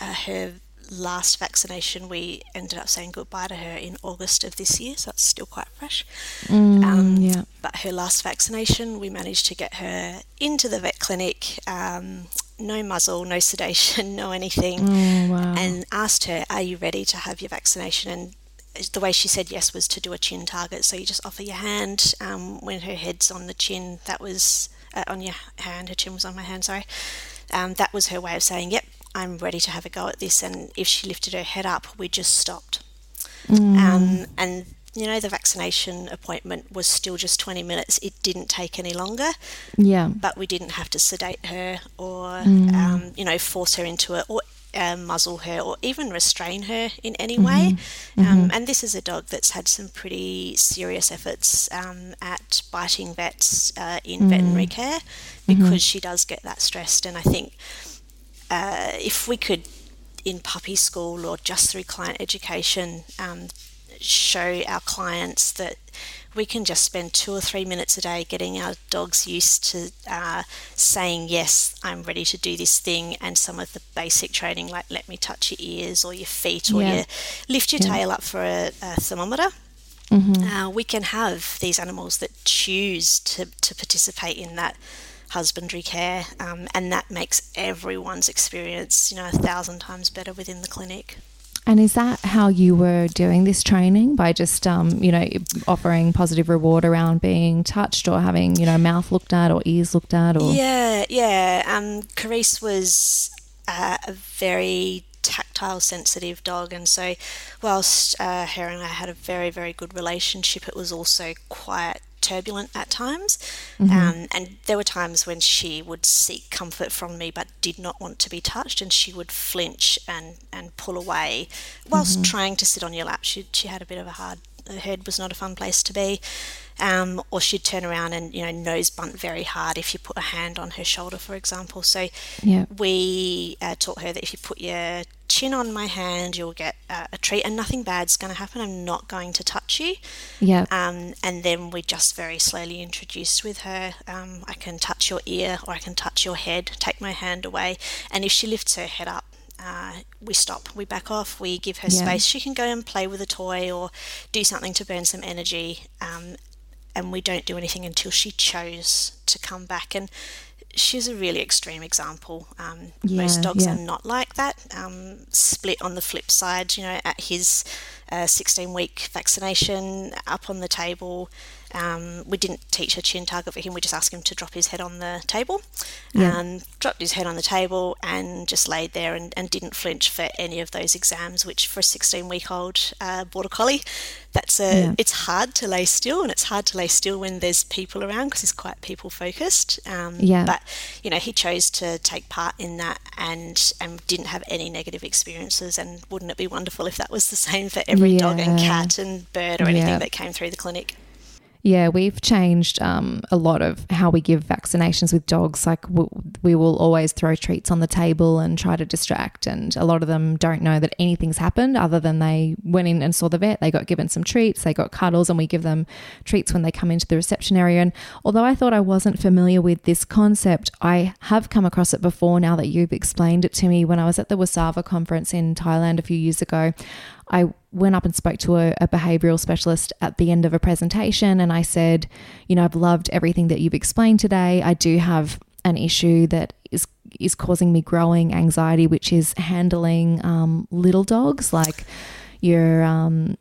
uh, her last vaccination, we ended up saying goodbye to her in August of this year, so it's still quite fresh. Mm, um, yeah. But her last vaccination, we managed to get her into the vet clinic um, no muzzle, no sedation, (laughs) no anything, oh, wow. and asked her, Are you ready to have your vaccination? And the way she said yes was to do a chin target. So you just offer your hand um, when her head's on the chin. That was uh, on your hand. Her chin was on my hand. Sorry. Um, that was her way of saying, "Yep, I'm ready to have a go at this." And if she lifted her head up, we just stopped. Mm. Um, and you know, the vaccination appointment was still just 20 minutes. It didn't take any longer. Yeah. But we didn't have to sedate her or, mm. um, you know, force her into it or uh, muzzle her or even restrain her in any mm-hmm. way. Um, mm-hmm. And this is a dog that's had some pretty serious efforts um, at biting vets uh, in mm. veterinary care mm-hmm. because she does get that stressed. And I think uh, if we could, in puppy school or just through client education, um, show our clients that we can just spend two or three minutes a day getting our dogs used to uh, saying, Yes, I'm ready to do this thing, and some of the basic training, like let me touch your ears or your feet or yeah. lift your yeah. tail up for a, a thermometer. Mm-hmm. Uh, we can have these animals that choose to, to participate in that husbandry care, um, and that makes everyone's experience, you know, a thousand times better within the clinic. And is that how you were doing this training by just, um, you know, offering positive reward around being touched or having, you know, mouth looked at or ears looked at? Or yeah, yeah. Um, Carice was uh, a very tactile, sensitive dog, and so whilst uh, her and I had a very, very good relationship, it was also quite turbulent at times. Mm-hmm. Um, and there were times when she would seek comfort from me but did not want to be touched, and she would flinch and, and pull away whilst mm-hmm. trying to sit on your lap. She, she had a bit of a hard her head was not a fun place to be. Um, or she'd turn around and you know nose bunt very hard if you put a hand on her shoulder, for example. So Yeah. we uh, taught her that if you put your chin on my hand, you'll get uh, a treat, and nothing bad's going to happen. I'm not going to touch you. Yeah. Um, and then we just very slowly introduced with her um, I can touch your ear or I can touch your head, take my hand away. And if she lifts her head up, uh, we stop, we back off, we give her Yeah. space. She can go and play with a toy or do something to burn some energy. Um, and we don't do anything until she chose to come back. And she's a really extreme example. Um, most dogs yeah. are not like that. Um, split on the flip side, you know, at his uh, 16 week vaccination up on the table. Um, we didn't teach a chin target for him. We just asked him to drop his head on the table. Yeah. Um, dropped his head on the table and just laid there and, and didn't flinch for any of those exams. Which for a 16 week old uh, border collie, that's a Yeah. it's hard to lay still, and it's hard to lay still when there's people around because he's quite people focused. Um, Yeah. But you know, he chose to take part in that and and didn't have any negative experiences. And wouldn't it be wonderful if that was the same for every dog and cat and bird or anything Yeah. that came through the clinic? Yeah, we've changed um, a lot of how we give vaccinations with dogs. Like we, we will always throw treats on the table and try to distract, and a lot of them don't know that anything's happened other than they went in and saw the vet. They got given some treats, they got cuddles, and we give them treats when they come into the reception area. And although I thought I wasn't familiar with this concept, I have come across it before. Now that you've explained it to me, when I was at the WSAVA conference in Thailand a few years ago, I went up and spoke to a, a behavioral specialist at the end of a presentation and I said, you know, I've loved everything that you've explained today. I do have an issue that is is causing me growing anxiety, which is handling um, little dogs like your um,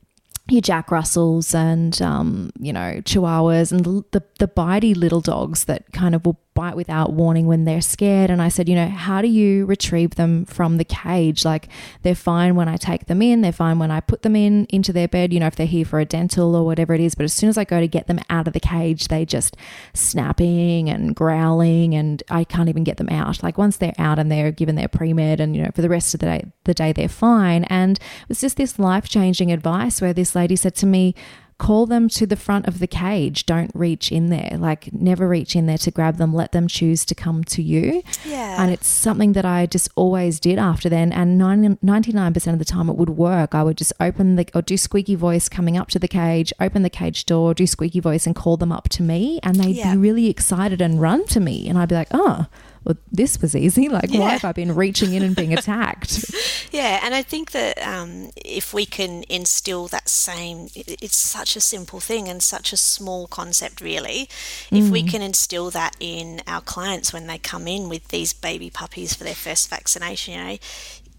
your Jack Russells and um, you know Chihuahuas and the, the the bitey little dogs that kind of will bite without warning when they're scared. And I said, you know, how do you retrieve them from the cage? Like they're fine when I take them in, they're fine when I put them in into their bed. You know, if they're here for a dental or whatever it is. But as soon as I go to get them out of the cage, they just snapping and growling, and I can't even get them out. Like once they're out and they're given their pre med, and you know, for the rest of the day, the day they're fine. And it was just this life changing advice where this lady said to me, call them to the front of the cage. Don't reach in there. Like, never reach in there to grab them. Let them choose to come to you. Yeah. And it's something that I just always did after then. And 90, 99% of the time it would work. I would just open the, or do squeaky voice coming up to the cage, open the cage door, do squeaky voice and call them up to me. And they'd Yeah. be really excited and run to me. And I'd be like, oh, well, this was easy. (laughs) Like, why have I been reaching in and being (laughs) attacked? (laughs) Yeah, and I think that um, if we can instill that same, it- it's such a simple thing and such a small concept, really. If we can instill that in our clients when they come in with these baby puppies for their first vaccination,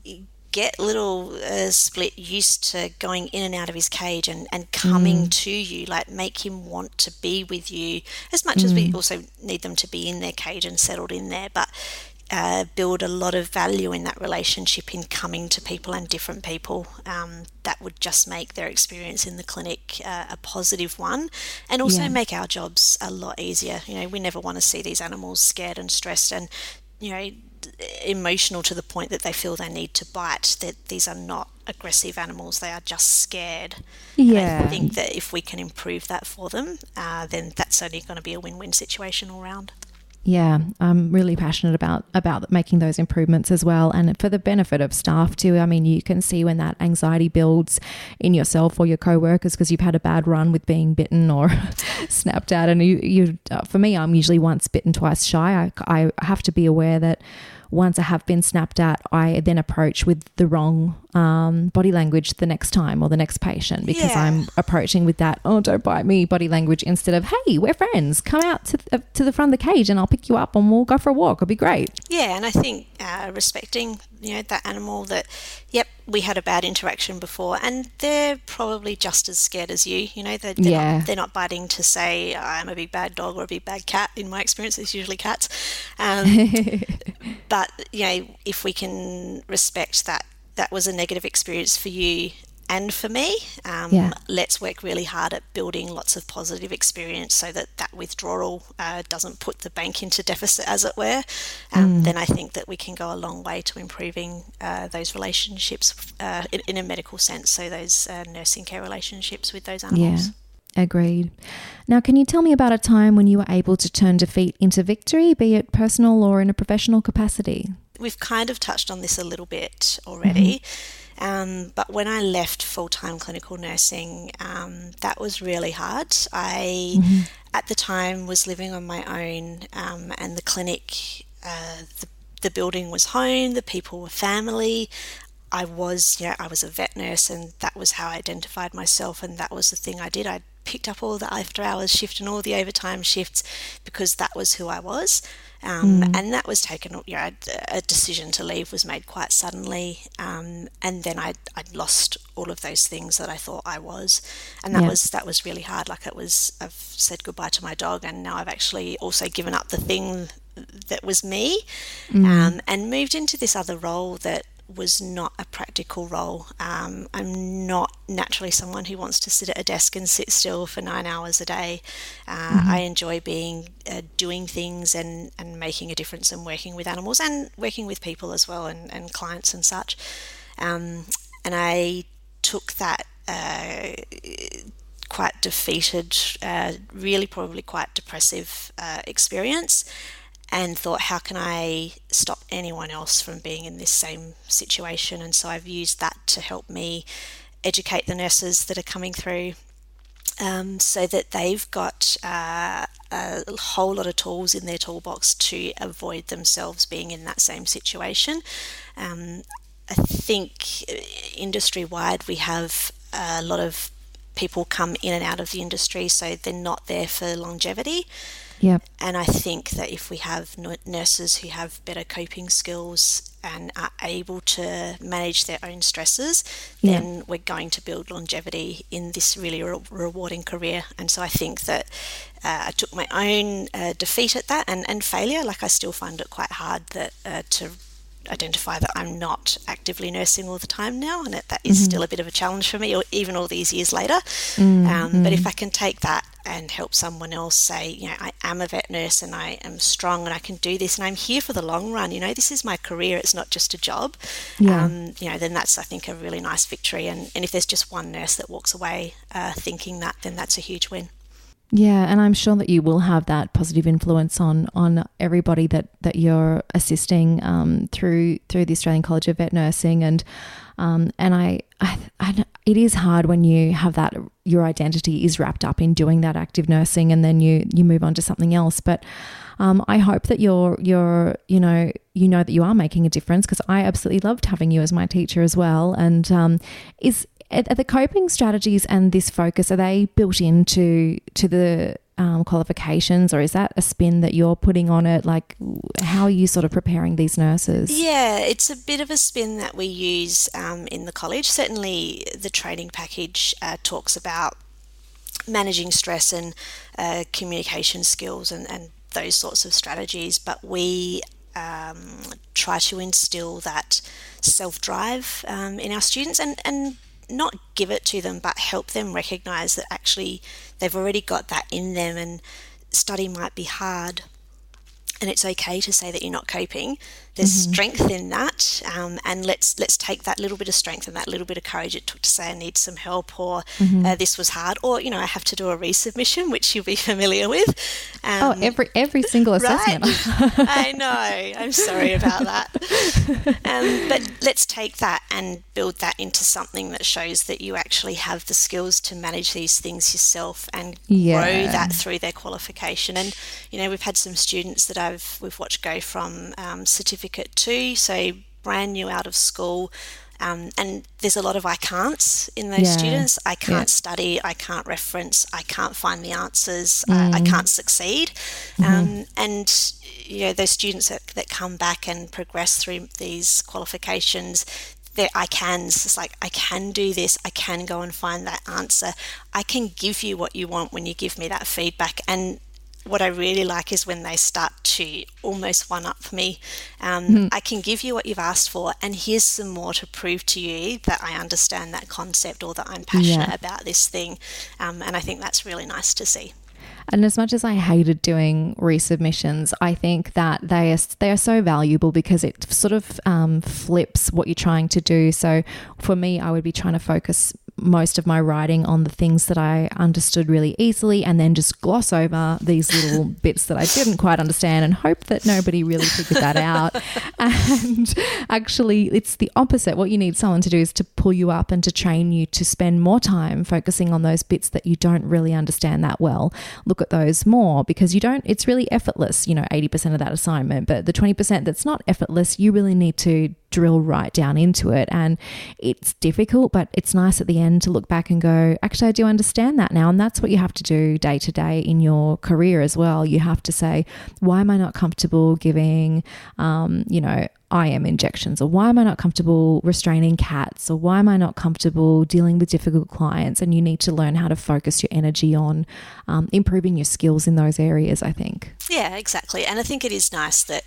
you know, get little uh, split used to going in and out of his cage and, and coming to you like make him want to be with you as much as we also need them to be in their cage and settled in there but uh, build a lot of value in that relationship in coming to people and different people um, that would just make their experience in the clinic uh, a positive one and also Yeah. make our jobs a lot easier. You know we never want to see these animals scared and stressed and you know emotional to the point that they feel they need to bite that these are not aggressive animals. They are just scared. And Yeah. i think that if we can improve that for them uh, then that's only going to be a win-win situation all round Yeah, I'm really passionate about about making those improvements as well, and for the benefit of staff too. I mean, you can see when that anxiety builds in yourself or your coworkers because you've had a bad run with being bitten or (laughs) snapped at, and you, you. Uh, for me, I'm usually once bitten, twice shy. I, I have to be aware that once I have been snapped at, I then approach with the wrong um, body language the next time or the next patient because Yeah. I'm approaching with that oh don't bite me body language instead of hey we're friends come out to the, to the front of the cage and I'll pick you up and we'll go for a walk it'll be great Yeah, and I think uh, respecting you know that animal that yep we had a bad interaction before, and they're probably just as scared as you. You know they're, they're Yeah. not, they're not biting to say I'm a big bad dog or a big bad cat. In my experience, it's usually cats. Um, (laughs) but you know if we can respect that that was a negative experience for you and for me. Um, Yeah. Let's work really hard at building lots of positive experience so that that withdrawal uh, doesn't put the bank into deficit, as it were. Um, Then I think that we can go a long way to improving uh, those relationships uh, in, in a medical sense. So those uh, nursing care relationships with those animals. Yeah. animals. Agreed. Now, can you tell me about a time when you were able to turn defeat into victory, be it personal or in a professional capacity? We've kind of touched on this a little bit already. Um, but when I left full time clinical nursing, um, that was really hard. I, at the time, was living on my own, um, and the clinic, uh, the, the building was home, the people were family. I was, you know, I was a vet nurse, and that was how I identified myself, and that was the thing I did. I picked up all the after hours shift and all the overtime shifts because that was who I was. Um, And that was taken, you know, a decision to leave was made quite suddenly. Um, and then I, I'd lost all of those things that I thought I was. And that Yeah. was that was really hard. Like it was, I've said goodbye to my dog, and now I've actually also given up the thing that was me um, and moved into this other role that was not a practical role. Um, I'm not naturally someone who wants to sit at a desk and sit still for nine hours a day. Uh, I enjoy being uh, doing things and, and making a difference and working with animals and working with people as well and, and clients and such. Um, and I took that uh, quite defeated, uh, really probably quite depressive uh, experience, and thought, how can I stop anyone else from being in this same situation? And so I've used that to help me educate the nurses that are coming through. Um, so that they've got uh, a whole lot of tools in their toolbox to avoid themselves being in that same situation. Um, I think industry wide we have a lot of people come in and out of the industry, so they're not there for longevity. Yep. And I think that if we have nurses who have better coping skills and are able to manage their own stresses, Yeah. then we're going to build longevity in this really re- rewarding career. And so I think that uh, I took my own uh, defeat at that and, and failure. Like I still find it quite hard that uh, to identify that I'm not actively nursing all the time now, and that, that is still a bit of a challenge for me, or even all these years later. Um, but if I can take that and help someone else say, you know, I am a vet nurse and I am strong and I can do this and I'm here for the long run. You know, this is my career. It's not just a job. Yeah. Um, you know, then that's I think a really nice victory. And, and if there's just one nurse that walks away uh, thinking that, then that's a huge win. Yeah, and I'm sure that you will have that positive influence on on everybody that that you're assisting um, through through the Australian College of Vet Nursing, and um, and I, I, I it is hard when you have that your identity is wrapped up in doing that active nursing, and then you you move on to something else, but. Um, I hope that you're you're you know you know that you are making a difference because I absolutely loved having you as my teacher as well. And um, is are the coping strategies and this focus are they built into to the um, qualifications or is that a spin that you're putting on it? Like how are you sort of preparing these nurses? Yeah, it's a bit of a spin that we use um, in the college. Certainly, the training package uh, talks about managing stress and uh, communication skills and, and those sorts of strategies, but we um, try to instill that self drive um, in our students and, and not give it to them, but help them recognize that actually they've already got that in them and study might be hard and it's okay to say that you're not coping. There's strength in that, um, and let's let's take that little bit of strength and that little bit of courage it took to say I need some help, or uh, this was hard, or you know I have to do a resubmission, which you'll be (laughs) familiar with. Um, Oh, every every single (laughs) assessment. Right. (laughs) I know. I'm sorry about that. Um, but let's take that and build that into something that shows that you actually have the skills to manage these things yourself and Yeah. grow that through their qualification. And you know, we've had some students that I've we've watched go from um, certificate two, so brand new out of school. Um, and there's a lot of I can'ts in those Yeah. students. I can't Yeah. study, I can't reference, I can't find the answers, I, I can't succeed. Um, and you know, those students that, that come back and progress through these qualifications, they're I cans. It's like I can do this. I can go and find that answer. I can give you what you want when you give me that feedback. And what I really like is when they start to almost one up me. Um, mm. I can give you what you've asked for, and here's some more to prove to you that I understand that concept or that I'm passionate yeah. about this thing. Um, and I think that's really nice to see. And as much as I hated doing resubmissions, I think that they are they are so valuable because it sort of um, flips what you're trying to do. So for me, I would be trying to focus most of my writing on the things that I understood really easily and then just gloss over these little (laughs) bits that I didn't quite understand and hope that nobody really figured that out. (laughs) and actually, it's the opposite. What you need someone to do is to pull you up and to train you to spend more time focusing on those bits that you don't really understand that well. Look at those more because you don't, it's really effortless, you know, 80% of that assignment. But the 20% that's not effortless, you really need to drill right down into it. And it's difficult, but it's nice at the end to look back and go, actually, I do understand that now. And that's what you have to do day to day in your career as well. You have to say, why am I not comfortable giving, um, you know, IM injections? Or why am I not comfortable restraining cats? Or why am I not comfortable dealing with difficult clients? And you need to learn how to focus your energy on um, improving your skills in those areas, I think. Yeah, exactly. And I think it is nice that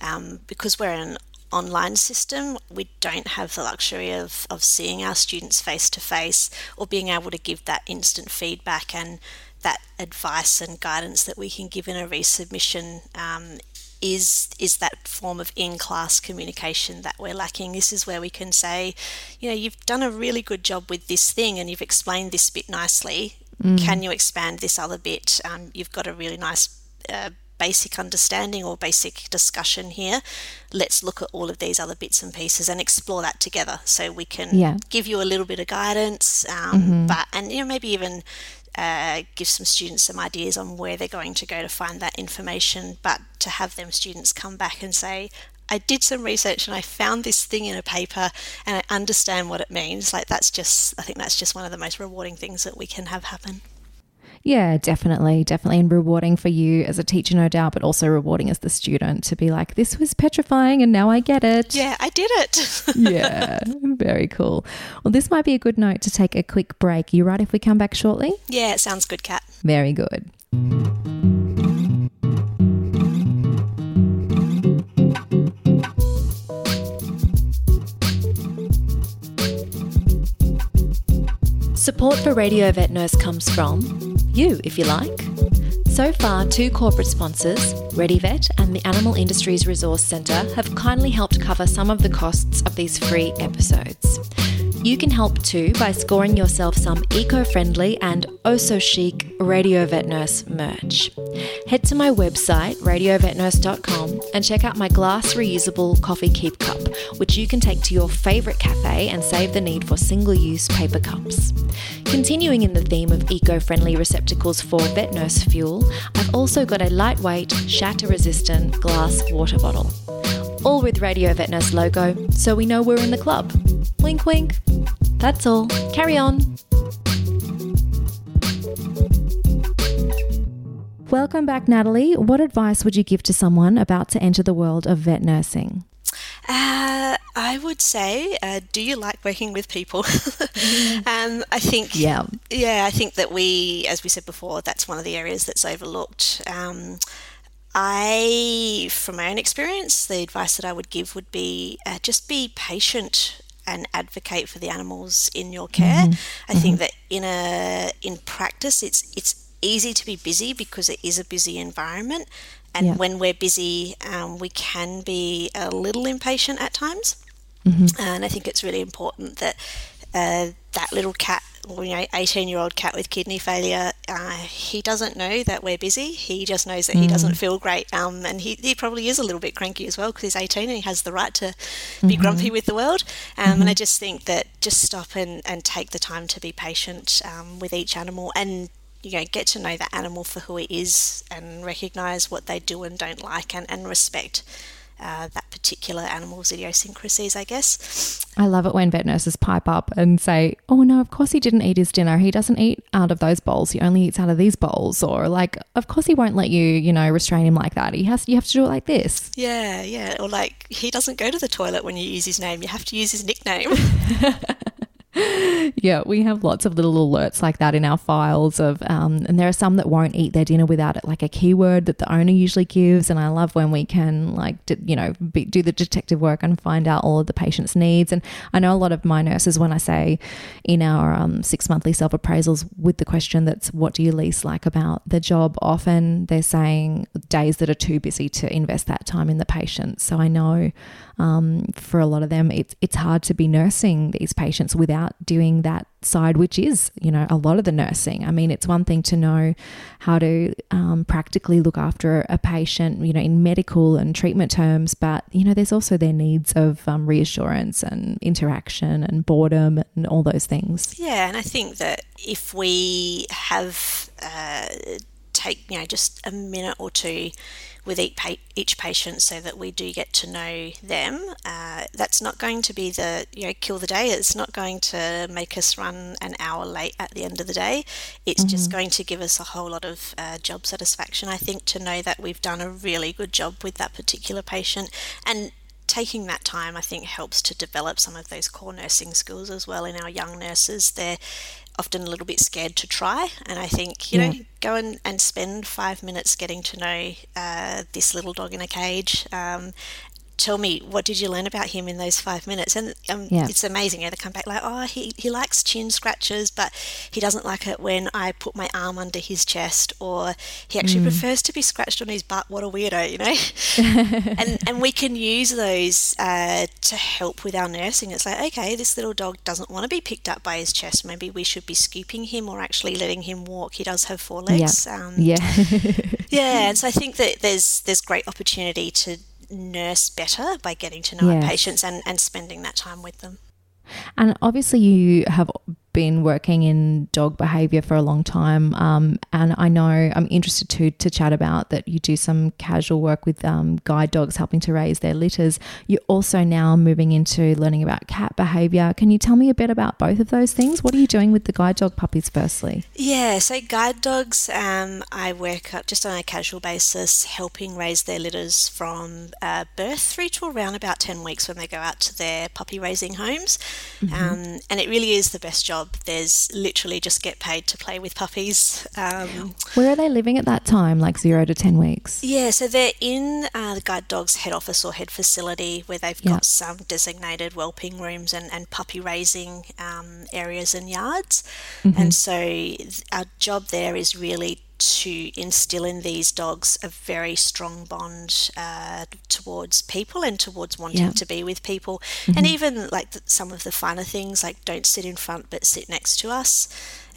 um, because we're an online system, we don't have the luxury of, of seeing our students face to face or being able to give that instant feedback and that advice and guidance that we can give in a resubmission um, is is that form of in-class communication that we're lacking. This is where we can say, you know, you've done a really good job with this thing and you've explained this bit nicely. Mm. Can you expand this other bit? Um, you've got a really nice uh, basic understanding or basic discussion here. Let's look at all of these other bits and pieces and explore that together, so we can yeah. give you a little bit of guidance, um, mm-hmm. but and you know maybe even uh, give some students some ideas on where they're going to go to find that information. But to have them students come back and say, I did some research and I found this thing in a paper and I understand what it means. Like that's just, I think that's just one of the most rewarding things that we can have happen. Yeah, definitely, definitely, and rewarding for you as a teacher, no doubt, but also rewarding as the student to be like, this was petrifying and now I get it. Yeah, I did it. (laughs) yeah, very cool. Well, this might be a good note to take a quick break. You right if we come back shortly? Yeah, it sounds good, Kat. Very good. Support for Radio Vet Nurse comes from you, if you like. So far, two corporate sponsors, ReadyVet and the Animal Industries Resource Centre, have kindly helped cover some of the costs of these free episodes. You can help too by scoring yourself some eco friendly and oh so chic Radio Vet Nurse merch. Head to my website, radiovetnurse.com, and check out my glass reusable coffee keep cup, which you can take to your favourite cafe and save the need for single use paper cups. Continuing in the theme of eco friendly receptacles for vet nurse fuel, I've also got a lightweight, shatter resistant glass water bottle all with Radio Vet Nurse logo, so we know we're in the club. Wink, wink. That's all. Carry on. Welcome back, Natalie. What advice would you give to someone about to enter the world of vet nursing? Uh, I would say, uh, do you like working with people? (laughs) um, I think, yeah, yeah, I think that we, as we said before, that's one of the areas that's overlooked. Um, I, from my own experience, the advice that I would give would be uh, just be patient and advocate for the animals in your care. Mm-hmm. I think mm-hmm. that in a in practice, it's it's easy to be busy because it is a busy environment, and yeah. when we're busy, um, we can be a little impatient at times. Mm-hmm. And I think it's really important that uh, that little cat you know, 18 year old cat with kidney failure, uh, he doesn't know that we're busy. He just knows that mm. he doesn't feel great. Um, and he, he probably is a little bit cranky as well because he's 18 and he has the right to be mm-hmm. grumpy with the world. Um, mm-hmm. And I mm-hmm. just think that just stop and, and take the time to be patient um, with each animal and you know, get to know that animal for who it is and recognize what they do and don't like and, and respect uh, that particular animal's idiosyncrasies, I guess. I love it when vet nurses pipe up and say, Oh, no, of course he didn't eat his dinner. He doesn't eat out of those bowls. He only eats out of these bowls. Or, like, of course he won't let you, you know, restrain him like that. He has, you have to do it like this. Yeah, yeah. Or, like, he doesn't go to the toilet when you use his name. You have to use his nickname. (laughs) (laughs) yeah, we have lots of little alerts like that in our files of, um, and there are some that won't eat their dinner without it, like a keyword that the owner usually gives. And I love when we can, like, you know, be, do the detective work and find out all of the patient's needs. And I know a lot of my nurses, when I say in our um, six monthly self appraisals with the question that's what do you least like about the job, often they're saying days that are too busy to invest that time in the patient. So I know um, for a lot of them, it's it's hard to be nursing these patients without doing that side, which is you know a lot of the nursing. I mean, it's one thing to know how to um, practically look after a patient, you know, in medical and treatment terms, but you know, there's also their needs of um, reassurance and interaction and boredom and all those things. Yeah, and I think that if we have uh, take you know just a minute or two with each patient so that we do get to know them. Uh, that's not going to be the, you know, kill the day. It's not going to make us run an hour late at the end of the day. It's mm-hmm. just going to give us a whole lot of uh, job satisfaction, I think, to know that we've done a really good job with that particular patient. And taking that time, I think, helps to develop some of those core nursing skills as well in our young nurses. They're often a little bit scared to try. And I think, you yeah. know, go and, and spend five minutes getting to know uh, this little dog in a cage um, tell me what did you learn about him in those five minutes? And um, yeah. it's amazing yeah they come back like oh he, he likes chin scratches but he doesn't like it when i put my arm under his chest or he actually mm. prefers to be scratched on his butt. What a weirdo you know? (laughs) And and we can use those uh, to help with our nursing. It's like okay this little dog doesn't want to be picked up by his chest. Maybe we should be scooping him or actually letting him walk. He does have four legs yeah um, yeah. (laughs) yeah and so i think that there's there's great opportunity to nurse better by getting to know yes. our patients and, and spending that time with them. And obviously, you have been working in dog behavior for a long time. Um, and I know I'm interested to, to chat about that you do some casual work with um, guide dogs helping to raise their litters. You're also now moving into learning about cat behavior. Can you tell me a bit about both of those things? What are you doing with the guide dog puppies, firstly? Yeah, so guide dogs, um, I work just on a casual basis helping raise their litters from uh, birth through to around about 10 weeks when they go out to their puppy raising homes. Mm-hmm. Um, and it really is the best job job. There's literally just get paid to play with puppies. Um, Where are they living at that time, like zero to 10 weeks? Yeah, so they're in uh, the guide dog's head office or head facility where they've got some designated whelping rooms and, and puppy raising um, areas and yards. Mm-hmm. And so our job there is really to instill in these dogs a very strong bond uh, towards people and towards wanting yeah. to be with people. Mm-hmm. And even like the, some of the finer things, like don't sit in front but sit next to us.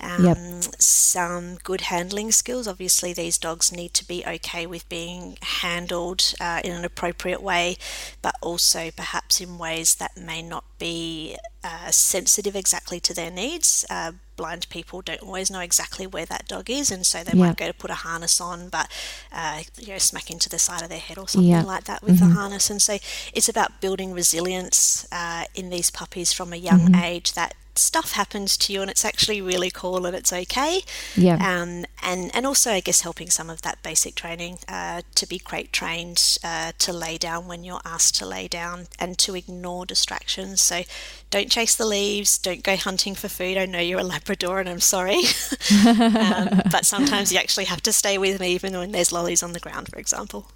Um, yep. Some good handling skills. Obviously, these dogs need to be okay with being handled uh, in an appropriate way, but also perhaps in ways that may not be uh, sensitive exactly to their needs. Uh, blind people don't always know exactly where that dog is, and so they yep. might go to put a harness on, but uh, you know, smack into the side of their head or something yep. like that with mm-hmm. the harness. And so it's about building resilience uh, in these puppies from a young mm-hmm. age that stuff happens to you and it's actually really cool and it's okay. Yeah. Um, and, and also, I guess, helping some of that basic training uh, to be crate trained uh, to lay down when you're asked to lay down and to ignore distractions. So don't chase the leaves, don't go hunting for food. I know you're a Labrador and I'm sorry. (laughs) (laughs) um, but sometimes you actually have to stay with me even when there's lollies on the ground, for example.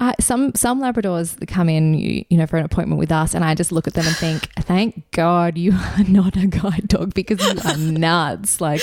Uh, some some Labradors come in, you, you, know, for an appointment with us, and I just look at them and think, (sighs) "Thank God you are (laughs) not a guide dog because you are (laughs) nuts." Like,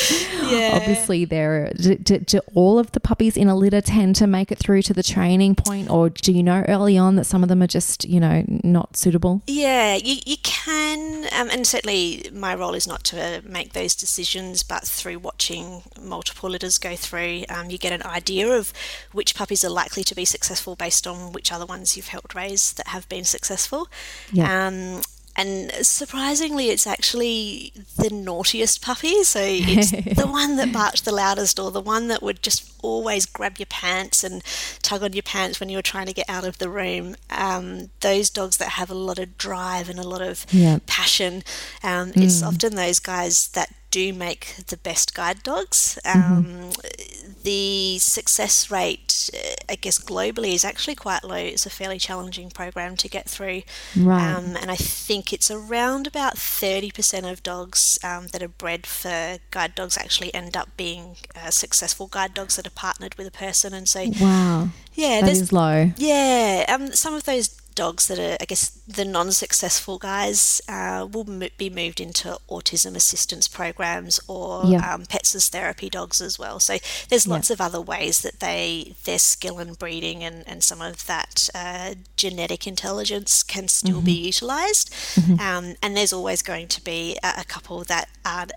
yeah. obviously, there do, do, do, all of the puppies in a litter tend to make it through to the training point, or do you know early on that some of them are just, you know, not suitable? Yeah, you you can, um, and certainly my role is not to make those decisions, but through watching multiple litters go through, um, you get an idea of which puppies are likely to be successful based on which other ones you've helped raise that have been successful. Yeah. Um, and surprisingly, it's actually the naughtiest puppy. So it's (laughs) the one that barked the loudest, or the one that would just always grab your pants and tug on your pants when you were trying to get out of the room. Um, those dogs that have a lot of drive and a lot of yeah. passion, um, mm. it's often those guys that do make the best guide dogs. Um, mm-hmm. The success rate, uh, I guess, globally is actually quite low. It's a fairly challenging program to get through. Right. Um, and I think it's around about 30% of dogs um, that are bred for guide dogs actually end up being uh, successful guide dogs that are partnered with a person. And so, wow. Yeah, that is low. Yeah, um, some of those dogs that are, I guess, the non successful guys uh, will mo- be moved into autism assistance programs or um, pets as therapy dogs as well. So there's lots of other ways that they their skill in breeding and, and some of that uh, genetic intelligence can still mm-hmm. be utilized. Mm-hmm. Um, and there's always going to be a, a couple that are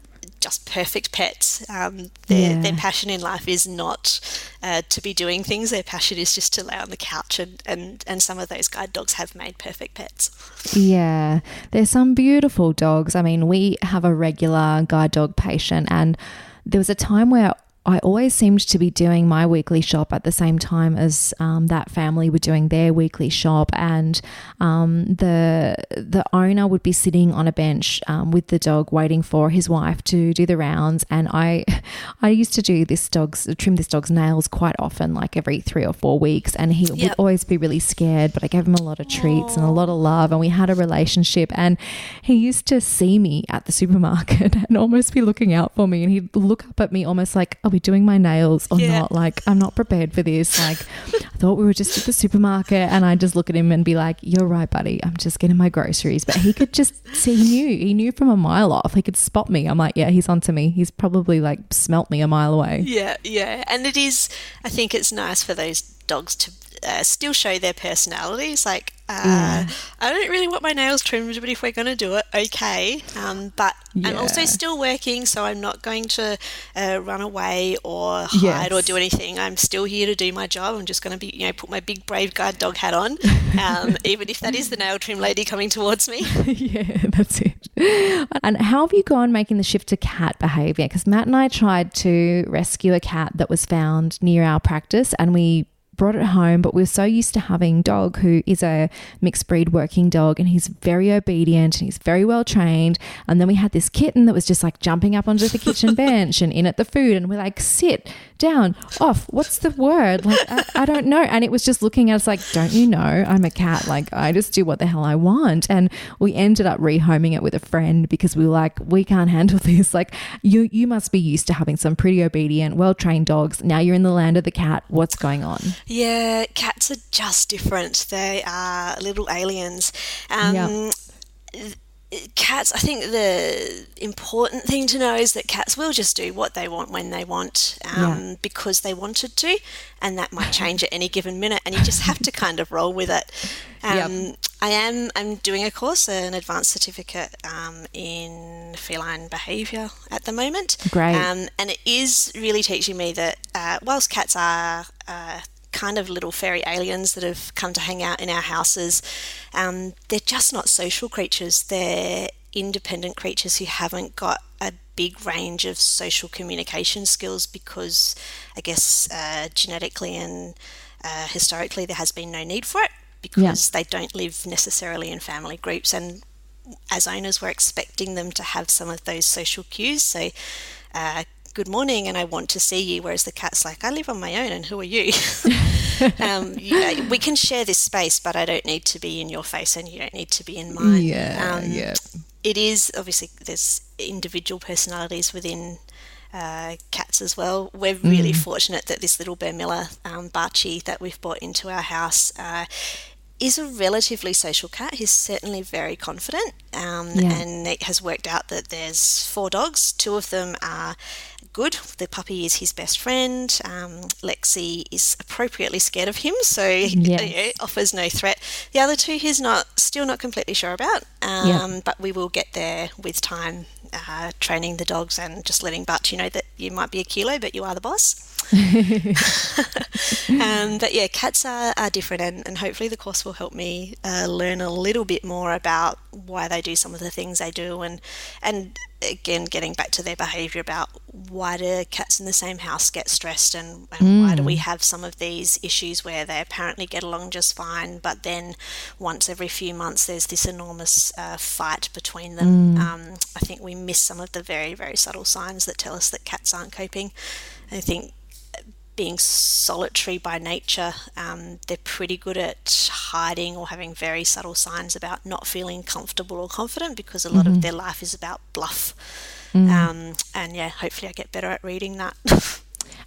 just perfect pets. Um, their, yeah. their passion in life is not uh, to be doing things. Their passion is just to lay on the couch, and, and, and some of those guide dogs have made perfect pets. Yeah, there's some beautiful dogs. I mean, we have a regular guide dog patient, and there was a time where I always seemed to be doing my weekly shop at the same time as um, that family were doing their weekly shop, and um, the the owner would be sitting on a bench um, with the dog, waiting for his wife to do the rounds. And I, (laughs) I used to do this dog's trim this dog's nails quite often, like every three or four weeks, and he yep. would always be really scared. But I gave him a lot of treats Aww. and a lot of love, and we had a relationship. And he used to see me at the supermarket (laughs) and almost be looking out for me, and he'd look up at me almost like. Oh, we doing my nails or yeah. not? Like, I'm not prepared for this. Like, I thought we were just at the supermarket. And I just look at him and be like, You're right, buddy. I'm just getting my groceries. But he could just see, he knew. He knew from a mile off. He could spot me. I'm like, Yeah, he's onto me. He's probably like smelt me a mile away. Yeah, yeah. And it is, I think it's nice for those dogs to uh, still show their personalities. Like, uh, I don't really want my nails trimmed, but if we're going to do it, okay. Um, but yeah. I'm also still working, so I'm not going to uh, run away or hide yes. or do anything. I'm still here to do my job. I'm just going to be, you know, put my big brave guard dog hat on, (laughs) um, even if that is the nail trim lady coming towards me. (laughs) yeah, that's it. And how have you gone making the shift to cat behaviour? Because Matt and I tried to rescue a cat that was found near our practice, and we brought it home, but we're so used to having dog who is a mixed breed working dog and he's very obedient and he's very well trained. And then we had this kitten that was just like jumping up onto the kitchen (laughs) bench and in at the food and we're like, sit down, off. What's the word? Like, I, I don't know. And it was just looking at us like, don't you know I'm a cat? Like, I just do what the hell I want. And we ended up rehoming it with a friend because we were like, we can't handle (laughs) this. Like, you you must be used to having some pretty obedient, well trained dogs. Now you're in the land of the cat. What's going on? Yeah, cats are just different. They are little aliens. Um, yeah cats, I think the important thing to know is that cats will just do what they want when they want um, yeah. because they wanted to, and that might change at any given minute, and you just have to (laughs) kind of roll with it. Um, yep. I am I'm doing a course, an advanced certificate um, in feline behaviour at the moment. Great. Um, and it is really teaching me that uh, whilst cats are uh, kind of little fairy aliens that have come to hang out in our houses. Um, they're just not social creatures. They're independent creatures who haven't got a big range of social communication skills because, I guess, uh, genetically and uh, historically, there has been no need for it because yeah. they don't live necessarily in family groups. And as owners, we're expecting them to have some of those social cues. So, uh, good morning and I want to see you. Whereas the cat's like, I live on my own and who are you? (laughs) (laughs) um, you know, we can share this space, but I don't need to be in your face and you don't need to be in mine. Yeah, um, yeah. It is obviously there's individual personalities within uh, cats as well. We're really mm. fortunate that this little Burmilla um, Barchi that we've brought into our house uh, is a relatively social cat. He's certainly very confident, um, yeah. and it has worked out that there's four dogs. Two of them are good. The puppy is his best friend. Um, Lexi is appropriately scared of him, so yes. you know, offers no threat. The other two, he's not still not completely sure about, um, yeah. but we will get there with time. Uh, training the dogs and just letting Butch you know that you might be a kilo, but you are the boss. (laughs) (laughs) um, but yeah, cats are, are different, and, and hopefully the course will help me uh, learn a little bit more about why they do some of the things they do, and and again, getting back to their behaviour about why do cats in the same house get stressed and, and mm. why do we have some of these issues where they apparently get along just fine, but then once every few months there's this enormous uh, fight between them. Mm. Um, I think we miss some of the very, very subtle signs that tell us that cats aren't coping. I think being solitary by nature, um, they're pretty good at hiding or having very subtle signs about not feeling comfortable or confident because a lot mm-hmm. of their life is about bluff. Mm. Um, and yeah, hopefully I get better at reading that. (laughs)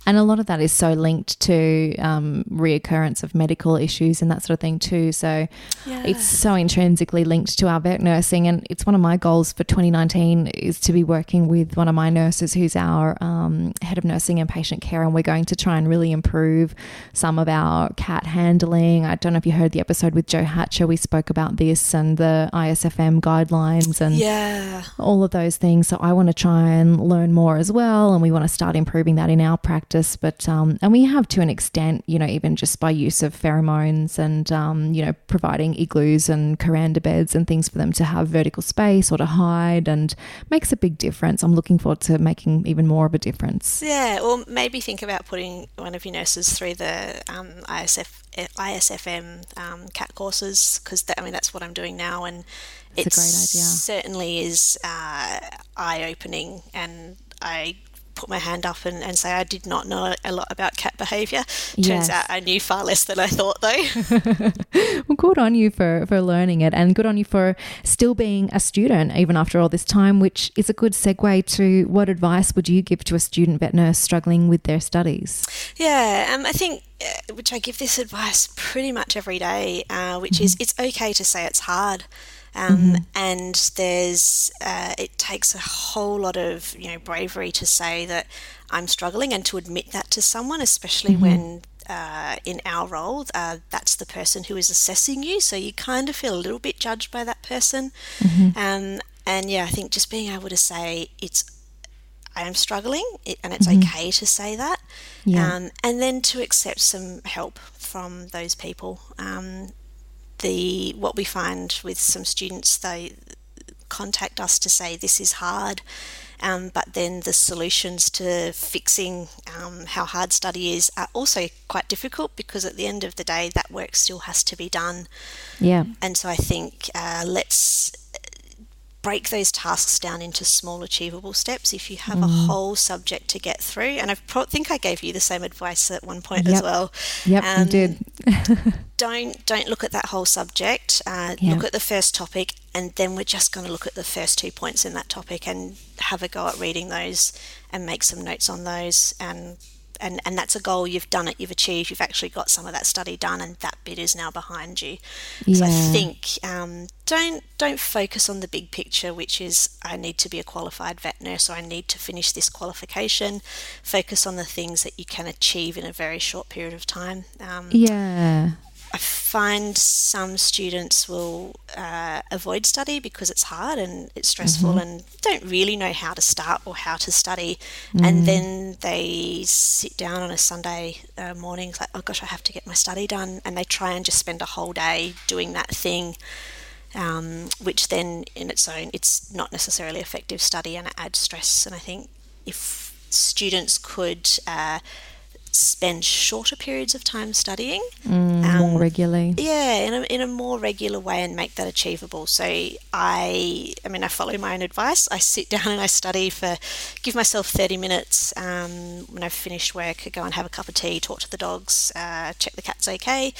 And a lot of that is so linked to um, reoccurrence of medical issues and that sort of thing too. So yeah. it's so intrinsically linked to our vet nursing. And it's one of my goals for 2019 is to be working with one of my nurses who's our um, head of nursing and patient care. And we're going to try and really improve some of our cat handling. I don't know if you heard the episode with Joe Hatcher. We spoke about this and the ISFM guidelines and yeah. all of those things. So I want to try and learn more as well. And we want to start improving that in our practice but um, and we have to an extent, you know, even just by use of pheromones and um, you know, providing igloos and kuranda beds and things for them to have vertical space or to hide, and makes a big difference. I'm looking forward to making even more of a difference. Yeah, or maybe think about putting one of your nurses through the um, ISF ISFM um, cat courses because I mean that's what I'm doing now, and it certainly is uh, eye opening, and I put my hand up and, and say I did not know a lot about cat behaviour. Turns yes. out I knew far less than I thought, though. (laughs) well, good on you for, for learning it, and good on you for still being a student even after all this time, which is a good segue to what advice would you give to a student vet nurse struggling with their studies? Yeah, um, I think uh, which I give this advice pretty much every day, uh, which mm-hmm. is it's okay to say it's hard. Um, mm-hmm. And there's uh, it takes a whole lot of you know bravery to say that I'm struggling and to admit that to someone, especially mm-hmm. when uh, in our role, uh, that's the person who is assessing you. So you kind of feel a little bit judged by that person. Mm-hmm. Um, and yeah, I think just being able to say it's, I am struggling, and it's mm-hmm. okay to say that. Yeah. Um, and then to accept some help from those people. Um, the what we find with some students, they contact us to say this is hard. Um, but then the solutions to fixing um, how hard study is are also quite difficult because at the end of the day, that work still has to be done. Yeah. And so I think uh, let's break those tasks down into small achievable steps if you have mm. a whole subject to get through and i pro- think i gave you the same advice at one point yep. as well yep um, you did (laughs) don't don't look at that whole subject uh, yep. look at the first topic and then we're just going to look at the first two points in that topic and have a go at reading those and make some notes on those and and, and that's a goal you've done it you've achieved you've actually got some of that study done and that bit is now behind you. Yeah. so i think um, don't don't focus on the big picture which is i need to be a qualified vet nurse or i need to finish this qualification. Focus on the things that you can achieve in a very short period of time. Um, yeah I find some students will uh, avoid study because it's hard and it's stressful mm-hmm. and don't really know how to start or how to study. Mm. And then they sit down on a Sunday uh, morning, like, oh gosh, I have to get my study done. And they try and just spend a whole day doing that thing. Um, which then, in its own, it's not necessarily effective study and it adds stress. And I think if students could uh, spend shorter periods of time studying. Mm, um, more regularly. Yeah, in a, in a more regular way and make that achievable. So I, I mean, I follow my own advice. I sit (laughs) down and I study for, give myself 30 minutes. Um, when I've finished work, I go and have a cup of tea, talk to the dogs, uh, check the cat's okay.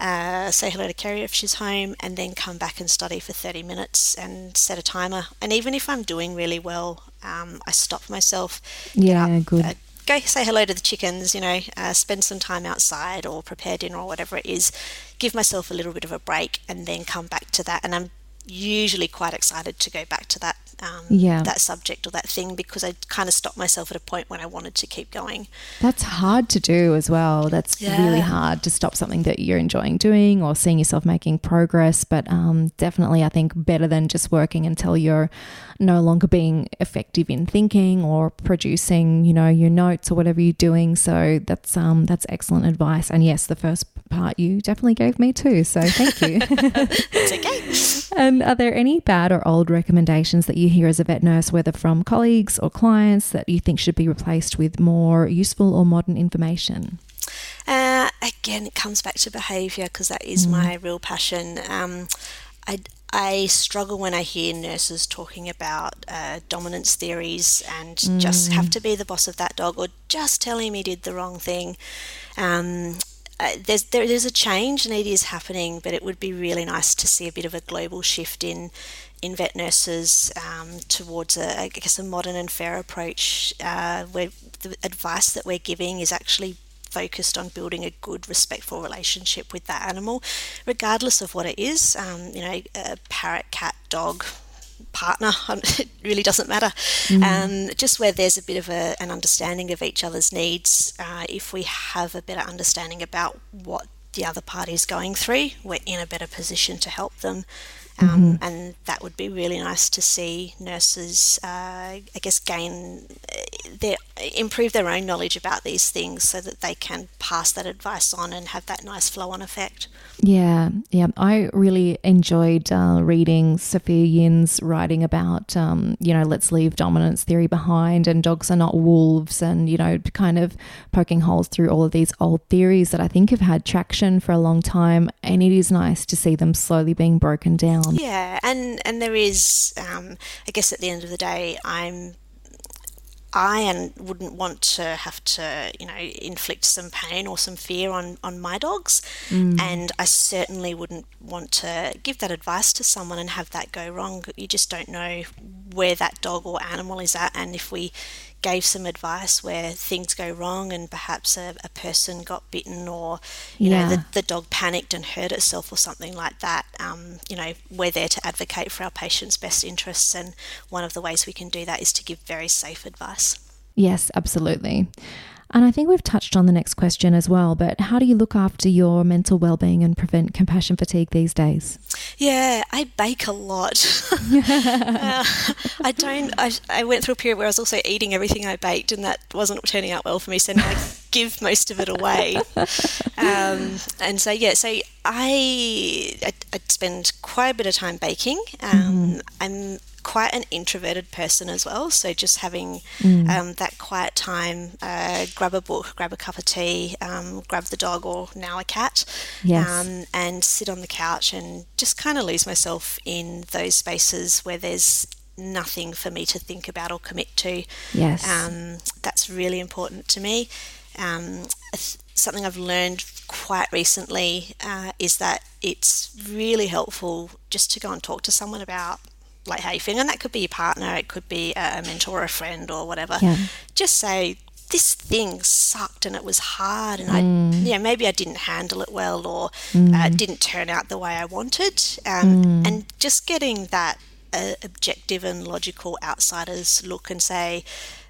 Uh, say hello to Kerry if she's home, and then come back and study for 30 minutes and set a timer. And even if I'm doing really well, um, I stop myself. Yeah, up, good. Uh, go say hello to the chickens, you know, uh, spend some time outside or prepare dinner or whatever it is, give myself a little bit of a break and then come back to that. And I'm usually quite excited to go back to that um, yeah. that subject or that thing because I kind of stopped myself at a point when I wanted to keep going. That's hard to do as well. That's yeah. really hard to stop something that you're enjoying doing or seeing yourself making progress. But um, definitely, I think better than just working until you're no longer being effective in thinking or producing, you know, your notes or whatever you're doing. So that's um, that's excellent advice. And yes, the first part you definitely gave me too. So thank you. (laughs) it's okay. (laughs) and are there any bad or old recommendations that you hear as a vet nurse, whether from colleagues or clients, that you think should be replaced with more useful or modern information? Uh, again, it comes back to behaviour because that is mm. my real passion. Um, I, I struggle when I hear nurses talking about uh, dominance theories and mm. just have to be the boss of that dog or just tell him he did the wrong thing. Um, uh, there's there is a change and it is happening, but it would be really nice to see a bit of a global shift in in vet nurses um, towards a I guess a modern and fair approach uh, where the advice that we're giving is actually focused on building a good, respectful relationship with that animal, regardless of what it is. Um, you know, a parrot, cat, dog, partner, (laughs) it really doesn't matter. Mm. Um, just where there's a bit of a, an understanding of each other's needs, uh, if we have a better understanding about what the other party is going through, we're in a better position to help them. Um, mm-hmm. And that would be really nice to see nurses, uh, I guess, gain uh, their improve their own knowledge about these things so that they can pass that advice on and have that nice flow on effect. Yeah, yeah. I really enjoyed uh, reading Sophia Yin's writing about, um, you know, let's leave dominance theory behind and dogs are not wolves and, you know, kind of poking holes through all of these old theories that I think have had traction for a long time. And it is nice to see them slowly being broken down. Yeah, and, and there is, um, I guess at the end of the day, I'm I and wouldn't want to have to, you know, inflict some pain or some fear on, on my dogs. Mm. And I certainly wouldn't want to give that advice to someone and have that go wrong. You just don't know where that dog or animal is at. And if we gave some advice where things go wrong and perhaps a, a person got bitten or you yeah. know the, the dog panicked and hurt itself or something like that um, you know we're there to advocate for our patients best interests and one of the ways we can do that is to give very safe advice yes absolutely and I think we've touched on the next question as well, but how do you look after your mental well-being and prevent compassion fatigue these days? Yeah, I bake a lot. (laughs) uh, I don't. I, I went through a period where I was also eating everything I baked, and that wasn't turning out well for me. So now I give most of it away. Um, and so yeah, so I, I I spend quite a bit of time baking. Um, mm. I'm quite an introverted person as well. So just having mm. um, that quiet time, uh, grab a book, grab a cup of tea, um, grab the dog or now a cat, yes. um, and sit on the couch and just kind of lose myself in those spaces where there's nothing for me to think about or commit to. Yes. Um, that's really important to me. Um, something I've learned quite recently uh, is that it's really helpful just to go and talk to someone about like how you feeling, and that could be your partner, it could be a mentor or a friend or whatever. Yeah. Just say this thing sucked and it was hard, and mm. I, yeah, maybe I didn't handle it well or mm. uh, didn't turn out the way I wanted, um, mm. and just getting that uh, objective and logical outsiders look and say.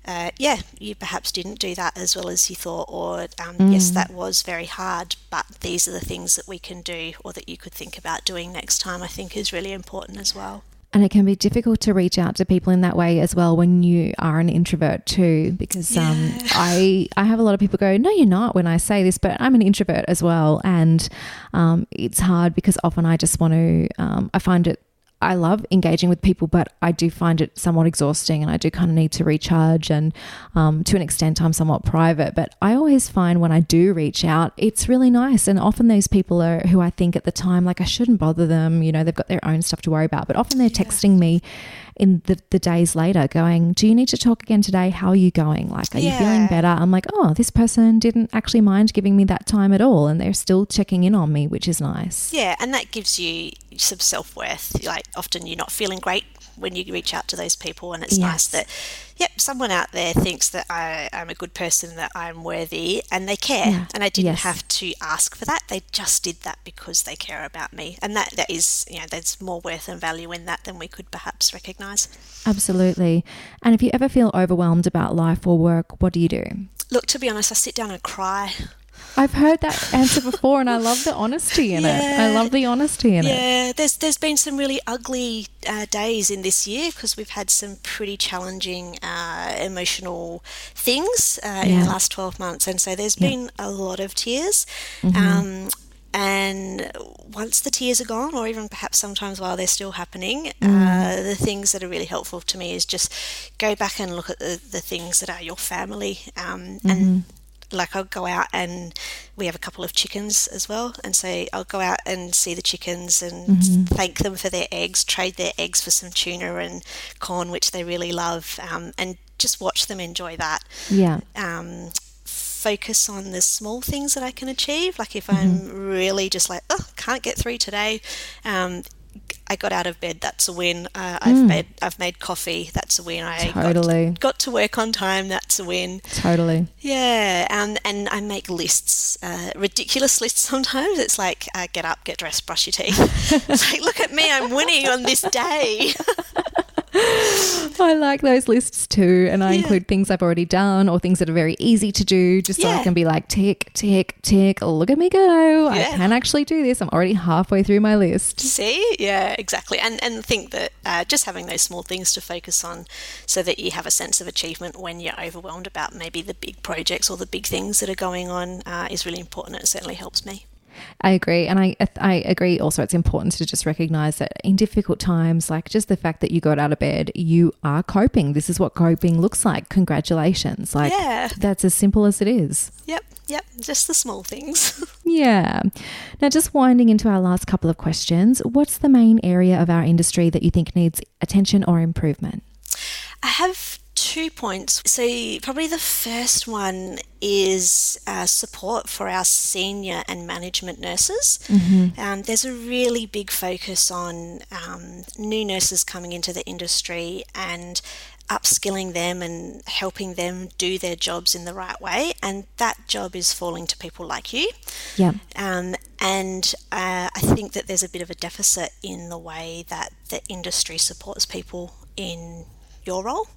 Uh, yeah, you perhaps didn't do that as well as you thought, or um, mm. yes, that was very hard, but these are the things that we can do or that you could think about doing next time, I think is really important as well. And it can be difficult to reach out to people in that way as well when you are an introvert too, because um, yeah. um, I I have a lot of people go, no, you're not when I say this, but I'm an introvert as well, and um, it's hard because often I just want to. Um, I find it I love engaging with people, but I do find it somewhat exhausting and I do kind of need to recharge. And um, to an extent, I'm somewhat private. But I always find when I do reach out, it's really nice. And often those people are who I think at the time, like I shouldn't bother them. You know, they've got their own stuff to worry about. But often they're texting me in the, the days later going, Do you need to talk again today? How are you going? Like, are yeah. you feeling better? I'm like, Oh, this person didn't actually mind giving me that time at all. And they're still checking in on me, which is nice. Yeah. And that gives you some self worth. Like, often you're not feeling great when you reach out to those people, and it's yes. nice that yep, someone out there thinks that I, am a good person, that I'm worthy, and they care. Yeah. And I didn't yes. have to ask for that. They just did that because they care about me. And that, that is, you know, there's more worth and value in that than we could perhaps recognize. Absolutely. And if you ever feel overwhelmed about life or work, what do you do? Look, to be honest, I sit down and cry. I've heard that answer before, and I love the honesty in yeah. it. I love the honesty in yeah. it. Yeah, there's there's been some really ugly uh, days in this year because we've had some pretty challenging uh, emotional things uh, yeah. in the last twelve months, and so there's been a lot of tears. Mm-hmm. Um, and once the tears are gone, or even perhaps sometimes while they're still happening, uh, the things that are really helpful to me is just go back and look at the, the things that are your family. Um, And like I'll go out and we have a couple of chickens as well, and so I'll go out and see the chickens and thank them for their eggs, trade their eggs for some tuna and corn, which they really love, um, and just watch them enjoy that Yeah. um, focus on the small things that I can achieve. Like if I'm really just like, oh, can't get through today, um, I got out of bed. That's a win. Uh, I've made I've made coffee. That's a win. I Totally. got, got to work on time. That's a win. Totally. Yeah, um, and I make lists, uh, ridiculous lists sometimes. It's like, uh, get up, get dressed, brush your teeth. (laughs) it's like, look at me, I'm winning on this day. (laughs) I like those lists too. And I Yeah. include things I've already done or things that are very easy to do, just so I can be like, tick, tick, tick, look at me go. I can actually do this. I'm already halfway through my list. See, yeah, exactly, and and think that uh, just having those small things to focus on, so that you have a sense of achievement when you're overwhelmed about maybe the big projects or the big things that are going on, uh, is really important. It certainly helps me. I agree. And I, I agree also, it's important to just recognize that in difficult times, like just the fact that you got out of bed, you are coping. This is what coping looks like. Congratulations. Like, Yeah. that's as simple as it is. Yep, yep, just the small things. (laughs) Yeah. Now, just winding into our last couple of questions, what's the main area of our industry that you think needs attention or improvement? I have two points. So, probably the first one is uh, support for our senior and management nurses. Um, there's a really big focus on um, new nurses coming into the industry and upskilling them and helping them do their jobs in the right way. And that job is falling to people like you. Yeah. Um, and uh, I think that there's a bit of a deficit in the way that the industry supports people in your role.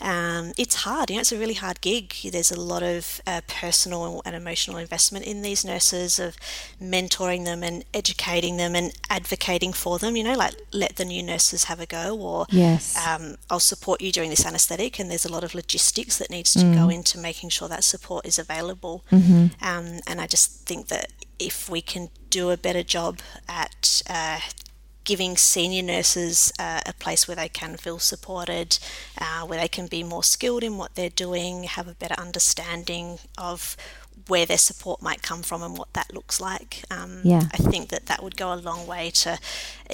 Um, it's hard, you know, it's a really hard gig. There's a lot of uh, personal and emotional investment in these nurses of mentoring them and educating them and advocating for them, you know, like let the new nurses have a go or Yes. um, I'll support you during this anaesthetic, and there's a lot of logistics that needs to go into making sure that support is available. Um, and I just think that if we can do a better job at uh, giving senior nurses uh, a place where they can feel supported, uh, where they can be more skilled in what they're doing, have a better understanding of where their support might come from and what that looks like. Um, Yeah. I think that that would go a long way to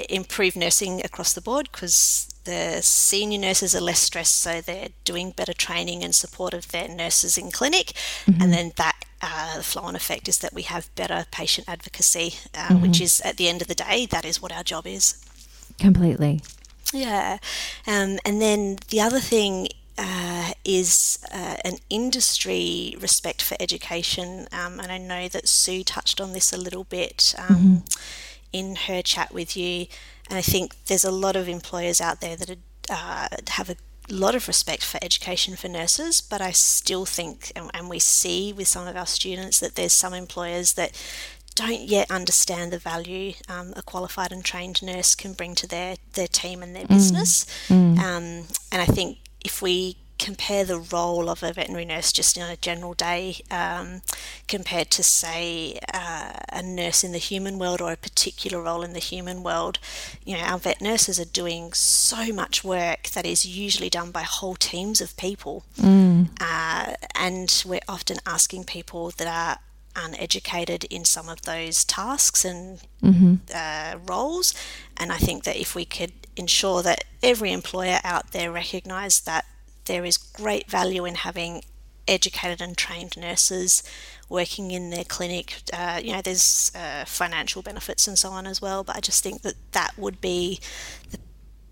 improve nursing across the board because the senior nurses are less stressed, so they're doing better training and support of their nurses in clinic, and then that. Uh, the flow-on effect is that we have better patient advocacy, uh, which is at the end of the day, that is what our job is. Completely. Yeah. Um, and then the other thing uh, is uh, an industry respect for education. Um, and I know that Sue touched on this a little bit um, in her chat with you. And I think there's a lot of employers out there that are, uh, have a lot of respect for education for nurses, but I still think, and, and we see with some of our students, that there's some employers that don't yet understand the value um, a qualified and trained nurse can bring to their, their team and their business. Um, and I think if we compare the role of a veterinary nurse just in a general day um, compared to, say, uh, a nurse in the human world or a particular role in the human world, you know, our vet nurses are doing so much work that is usually done by whole teams of people. Uh, and we're often asking people that are uneducated in some of those tasks and uh, roles. And I think that if we could ensure that every employer out there recognised that there is great value in having educated and trained nurses working in their clinic, uh, you know, there's uh, financial benefits and so on as well. But I just think that that would be the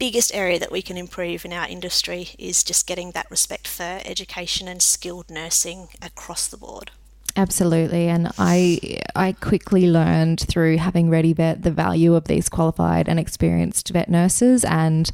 biggest area that we can improve in our industry is just getting that respect for education and skilled nursing across the board. Absolutely. And I I quickly learned through having Ready Vet the value of these qualified and experienced vet nurses and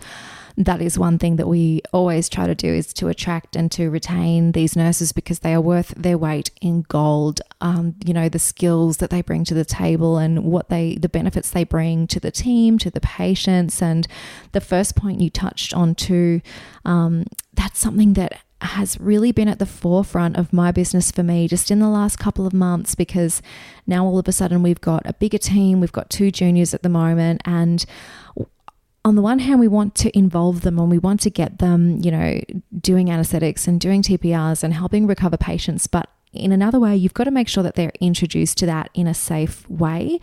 that is one thing that we always try to do is to attract and to retain these nurses because they are worth their weight in gold. Um, you know the skills that they bring to the table and what they the benefits they bring to the team, to the patients, and the first point you touched on too. Um, that's something that has really been at the forefront of my business for me just in the last couple of months because now all of a sudden we've got a bigger team, we've got two juniors at the moment, and on the one hand, we want to involve them and we want to get them, you know, doing anesthetics and doing TPRs and helping recover patients. But in another way, you've got to make sure that they're introduced to that in a safe way.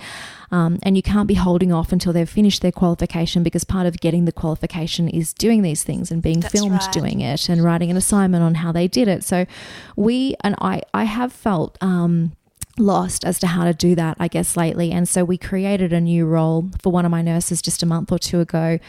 Um, and you can't be holding off until they've finished their qualification because part of getting the qualification is doing these things and being That's filmed right. doing it and writing an assignment on how they did it. So we, and I, I have felt, um, lost as to how to do that, I guess, lately. And so we created a new role for one of my nurses just a month or two ago.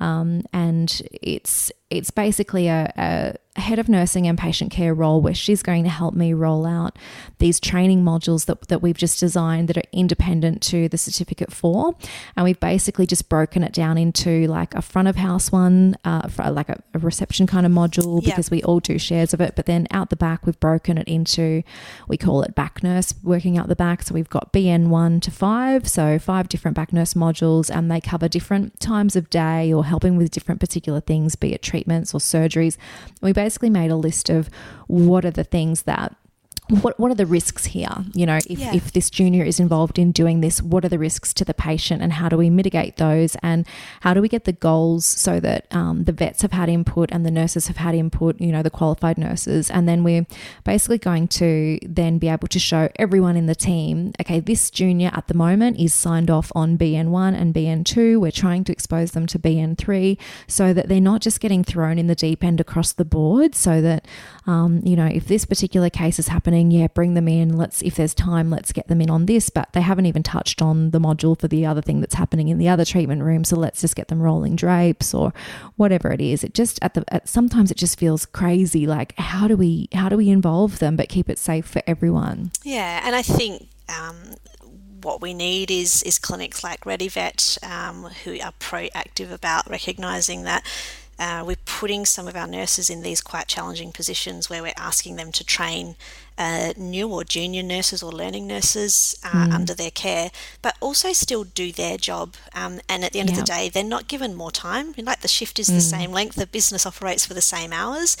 Um, and it's it's basically a, a, head of nursing and patient care role where she's going to help me roll out these training modules that, that we've just designed that are independent to the certificate for. And we've basically just broken it down into like a front of house one, uh, for like a, a reception kind of module Yeah. because we all do shares of it. But then out the back, we've broken it into, we call it back nurse working out the back. So we've got BN1 to 5, so five different back nurse modules, and they cover different times of day or helping with different particular things, be it treatments or surgeries. We basically made a list of what are the things that what what are the risks here? You know, if, Yeah. if this junior is involved in doing this, what are the risks to the patient, and how do we mitigate those? And how do we get the goals so that um, the vets have had input and the nurses have had input? You know, the qualified nurses, and then we're basically going to then be able to show everyone in the team. Okay, this junior at the moment is signed off on BN1 and BN2. We're trying to expose them to BN3 so that they're not just getting thrown in the deep end across the board. So that um, you know, if this particular case is happening, yeah, bring them in. Let's, if there's time, let's get them in on this. But they haven't even touched on the module for the other thing that's happening in the other treatment room. So let's just get them rolling drapes or whatever it is. It just at the at, sometimes it just feels crazy. Like how do we how do we involve them but keep it safe for everyone? Yeah, and I think um, what we need is is clinics like ReadyVet um, who are proactive about recognising that. Uh, we're putting some of our nurses in these quite challenging positions where we're asking them to train uh, new or junior nurses or learning nurses uh, under their care, but also still do their job. Um, and at the end of the day, they're not given more time. Like the shift is the same length, the business operates for the same hours.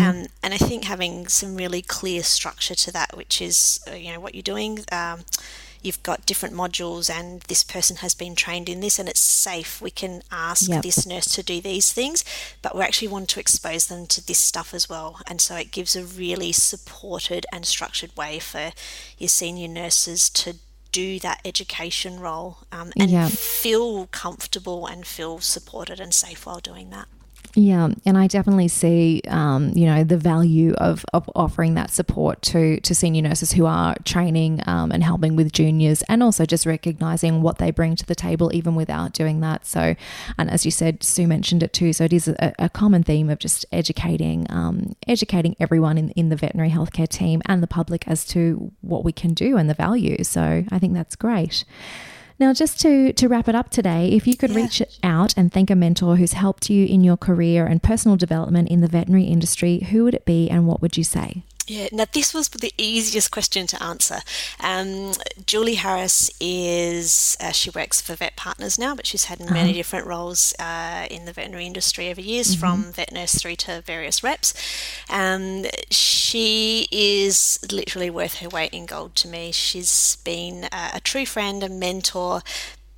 Um, and I think having some really clear structure to that, which is uh, you know what you're doing. Um, You've got different modules, and this person has been trained in this, and it's safe. We can ask Yep. this nurse to do these things, but we actually want to expose them to this stuff as well. And so it gives a really supported and structured way for your senior nurses to do that education role um, and Yeah. feel comfortable and feel supported and safe while doing that. Yeah, and I definitely see, um, you know, the value of, of offering that support to to senior nurses who are training um, and helping with juniors, and also just recognizing what they bring to the table, even without doing that. So, and as you said, Sue mentioned it too. So it is a, a common theme of just educating, um, educating everyone in in the veterinary healthcare team and the public as to what we can do and the value. So I think that's great. Now, just to, to wrap it up today, if you could Yeah. reach out and thank a mentor who's helped you in your career and personal development in the veterinary industry, who would it be and what would you say? Yeah, now this was the easiest question to answer. Um, Julie Harris is, uh, she works for Vet Partners now, but she's had many different roles uh, in the veterinary industry over years, from vet nurse through to various reps. Um, she is literally worth her weight in gold to me. She's been uh, a true friend, a mentor,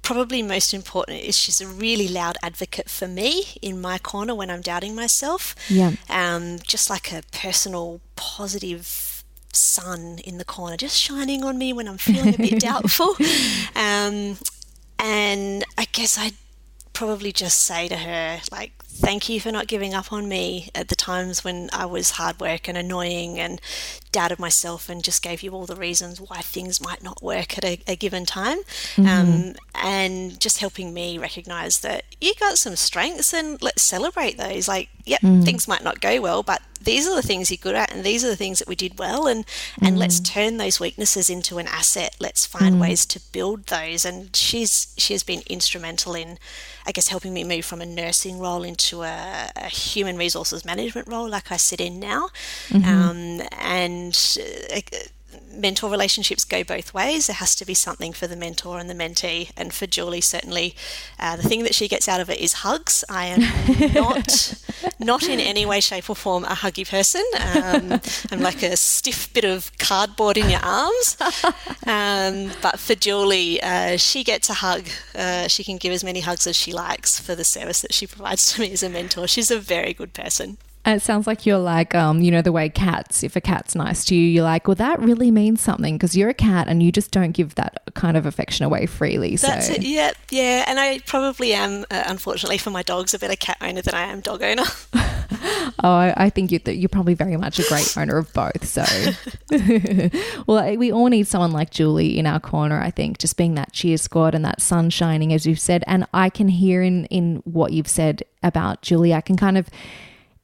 probably most important is she's a really loud advocate for me in my corner when I'm doubting myself. Yeah. Um, just like a personal, positive sun in the corner, just shining on me when I'm feeling a bit (laughs) doubtful. Um, and I guess I'd probably just say to her, like, thank you for not giving up on me at the times when I was hard work and annoying and doubted myself and just gave you all the reasons why things might not work at a, a given time. Um, and just helping me recognize that you got some strengths and let's celebrate those. Like, yep, things might not go well, but these are the things you're good at and these are the things that we did well and and let's turn those weaknesses into an asset. Let's find ways to build those and she's she has been instrumental in i guess helping me move from a nursing role into a, a human resources management role like i sit in now. Um, and uh, mentor relationships go both ways. There has to be something for the mentor and the mentee. And for Julie, certainly, uh, the thing that she gets out of it is hugs. I am not, (laughs) not in any way, shape, or form a huggy person. Um, I'm like a stiff bit of cardboard in your arms. Um, but for Julie, uh, she gets a hug. Uh, she can give as many hugs as she likes for the service that she provides to me as a mentor. She's a very good person. It sounds like you're like, um, you know, the way cats, if a cat's nice to you, you're like, well, that really means something because you're a cat and you just don't give that kind of affection away freely. So. That's it. Yeah, yeah. And I probably am, uh, unfortunately for my dogs, a better cat owner than I am dog owner. (laughs) (laughs) oh, I, I think you, you're probably very much a great owner of both. So, (laughs) well, we all need someone like Julie in our corner. I think just being that cheer squad and that sun shining, as you've said. And I can hear in in what you've said about Julie, I can kind of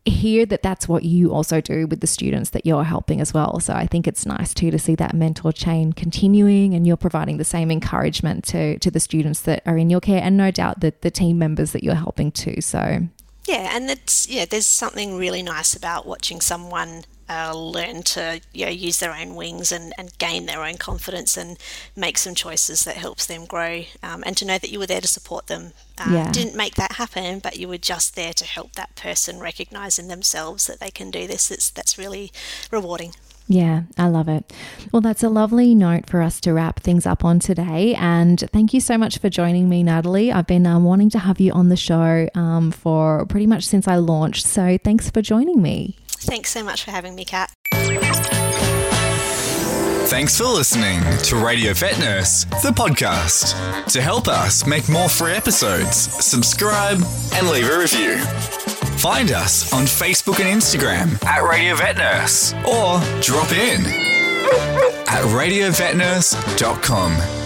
hear that that's what you also do with the students that you're helping as well. So I think it's nice too to see that mentor chain continuing and you're providing the same encouragement to to the students that are in your care and no doubt that the team members that you're helping too. So yeah, and it's yeah, there's something really nice about watching someone uh, learn to you know, use their own wings and, and gain their own confidence and make some choices that helps them grow um, and to know that you were there to support them uh, yeah. didn't make that happen but you were just there to help that person recognize in themselves that they can do this it's, that's really rewarding yeah, I love it. Well, that's a lovely note for us to wrap things up on today. And thank you so much for joining me, Natalie. I've been um, wanting to have you on the show um, for pretty much since I launched. So thanks for joining me. Thanks so much for having me, Kat. Thanks for listening to Radio Vet Nurse, the podcast. To help us make more free episodes, subscribe and leave a review. Find us on Facebook and Instagram at Radio Vet Nurse or drop in at radiovetnurse.com.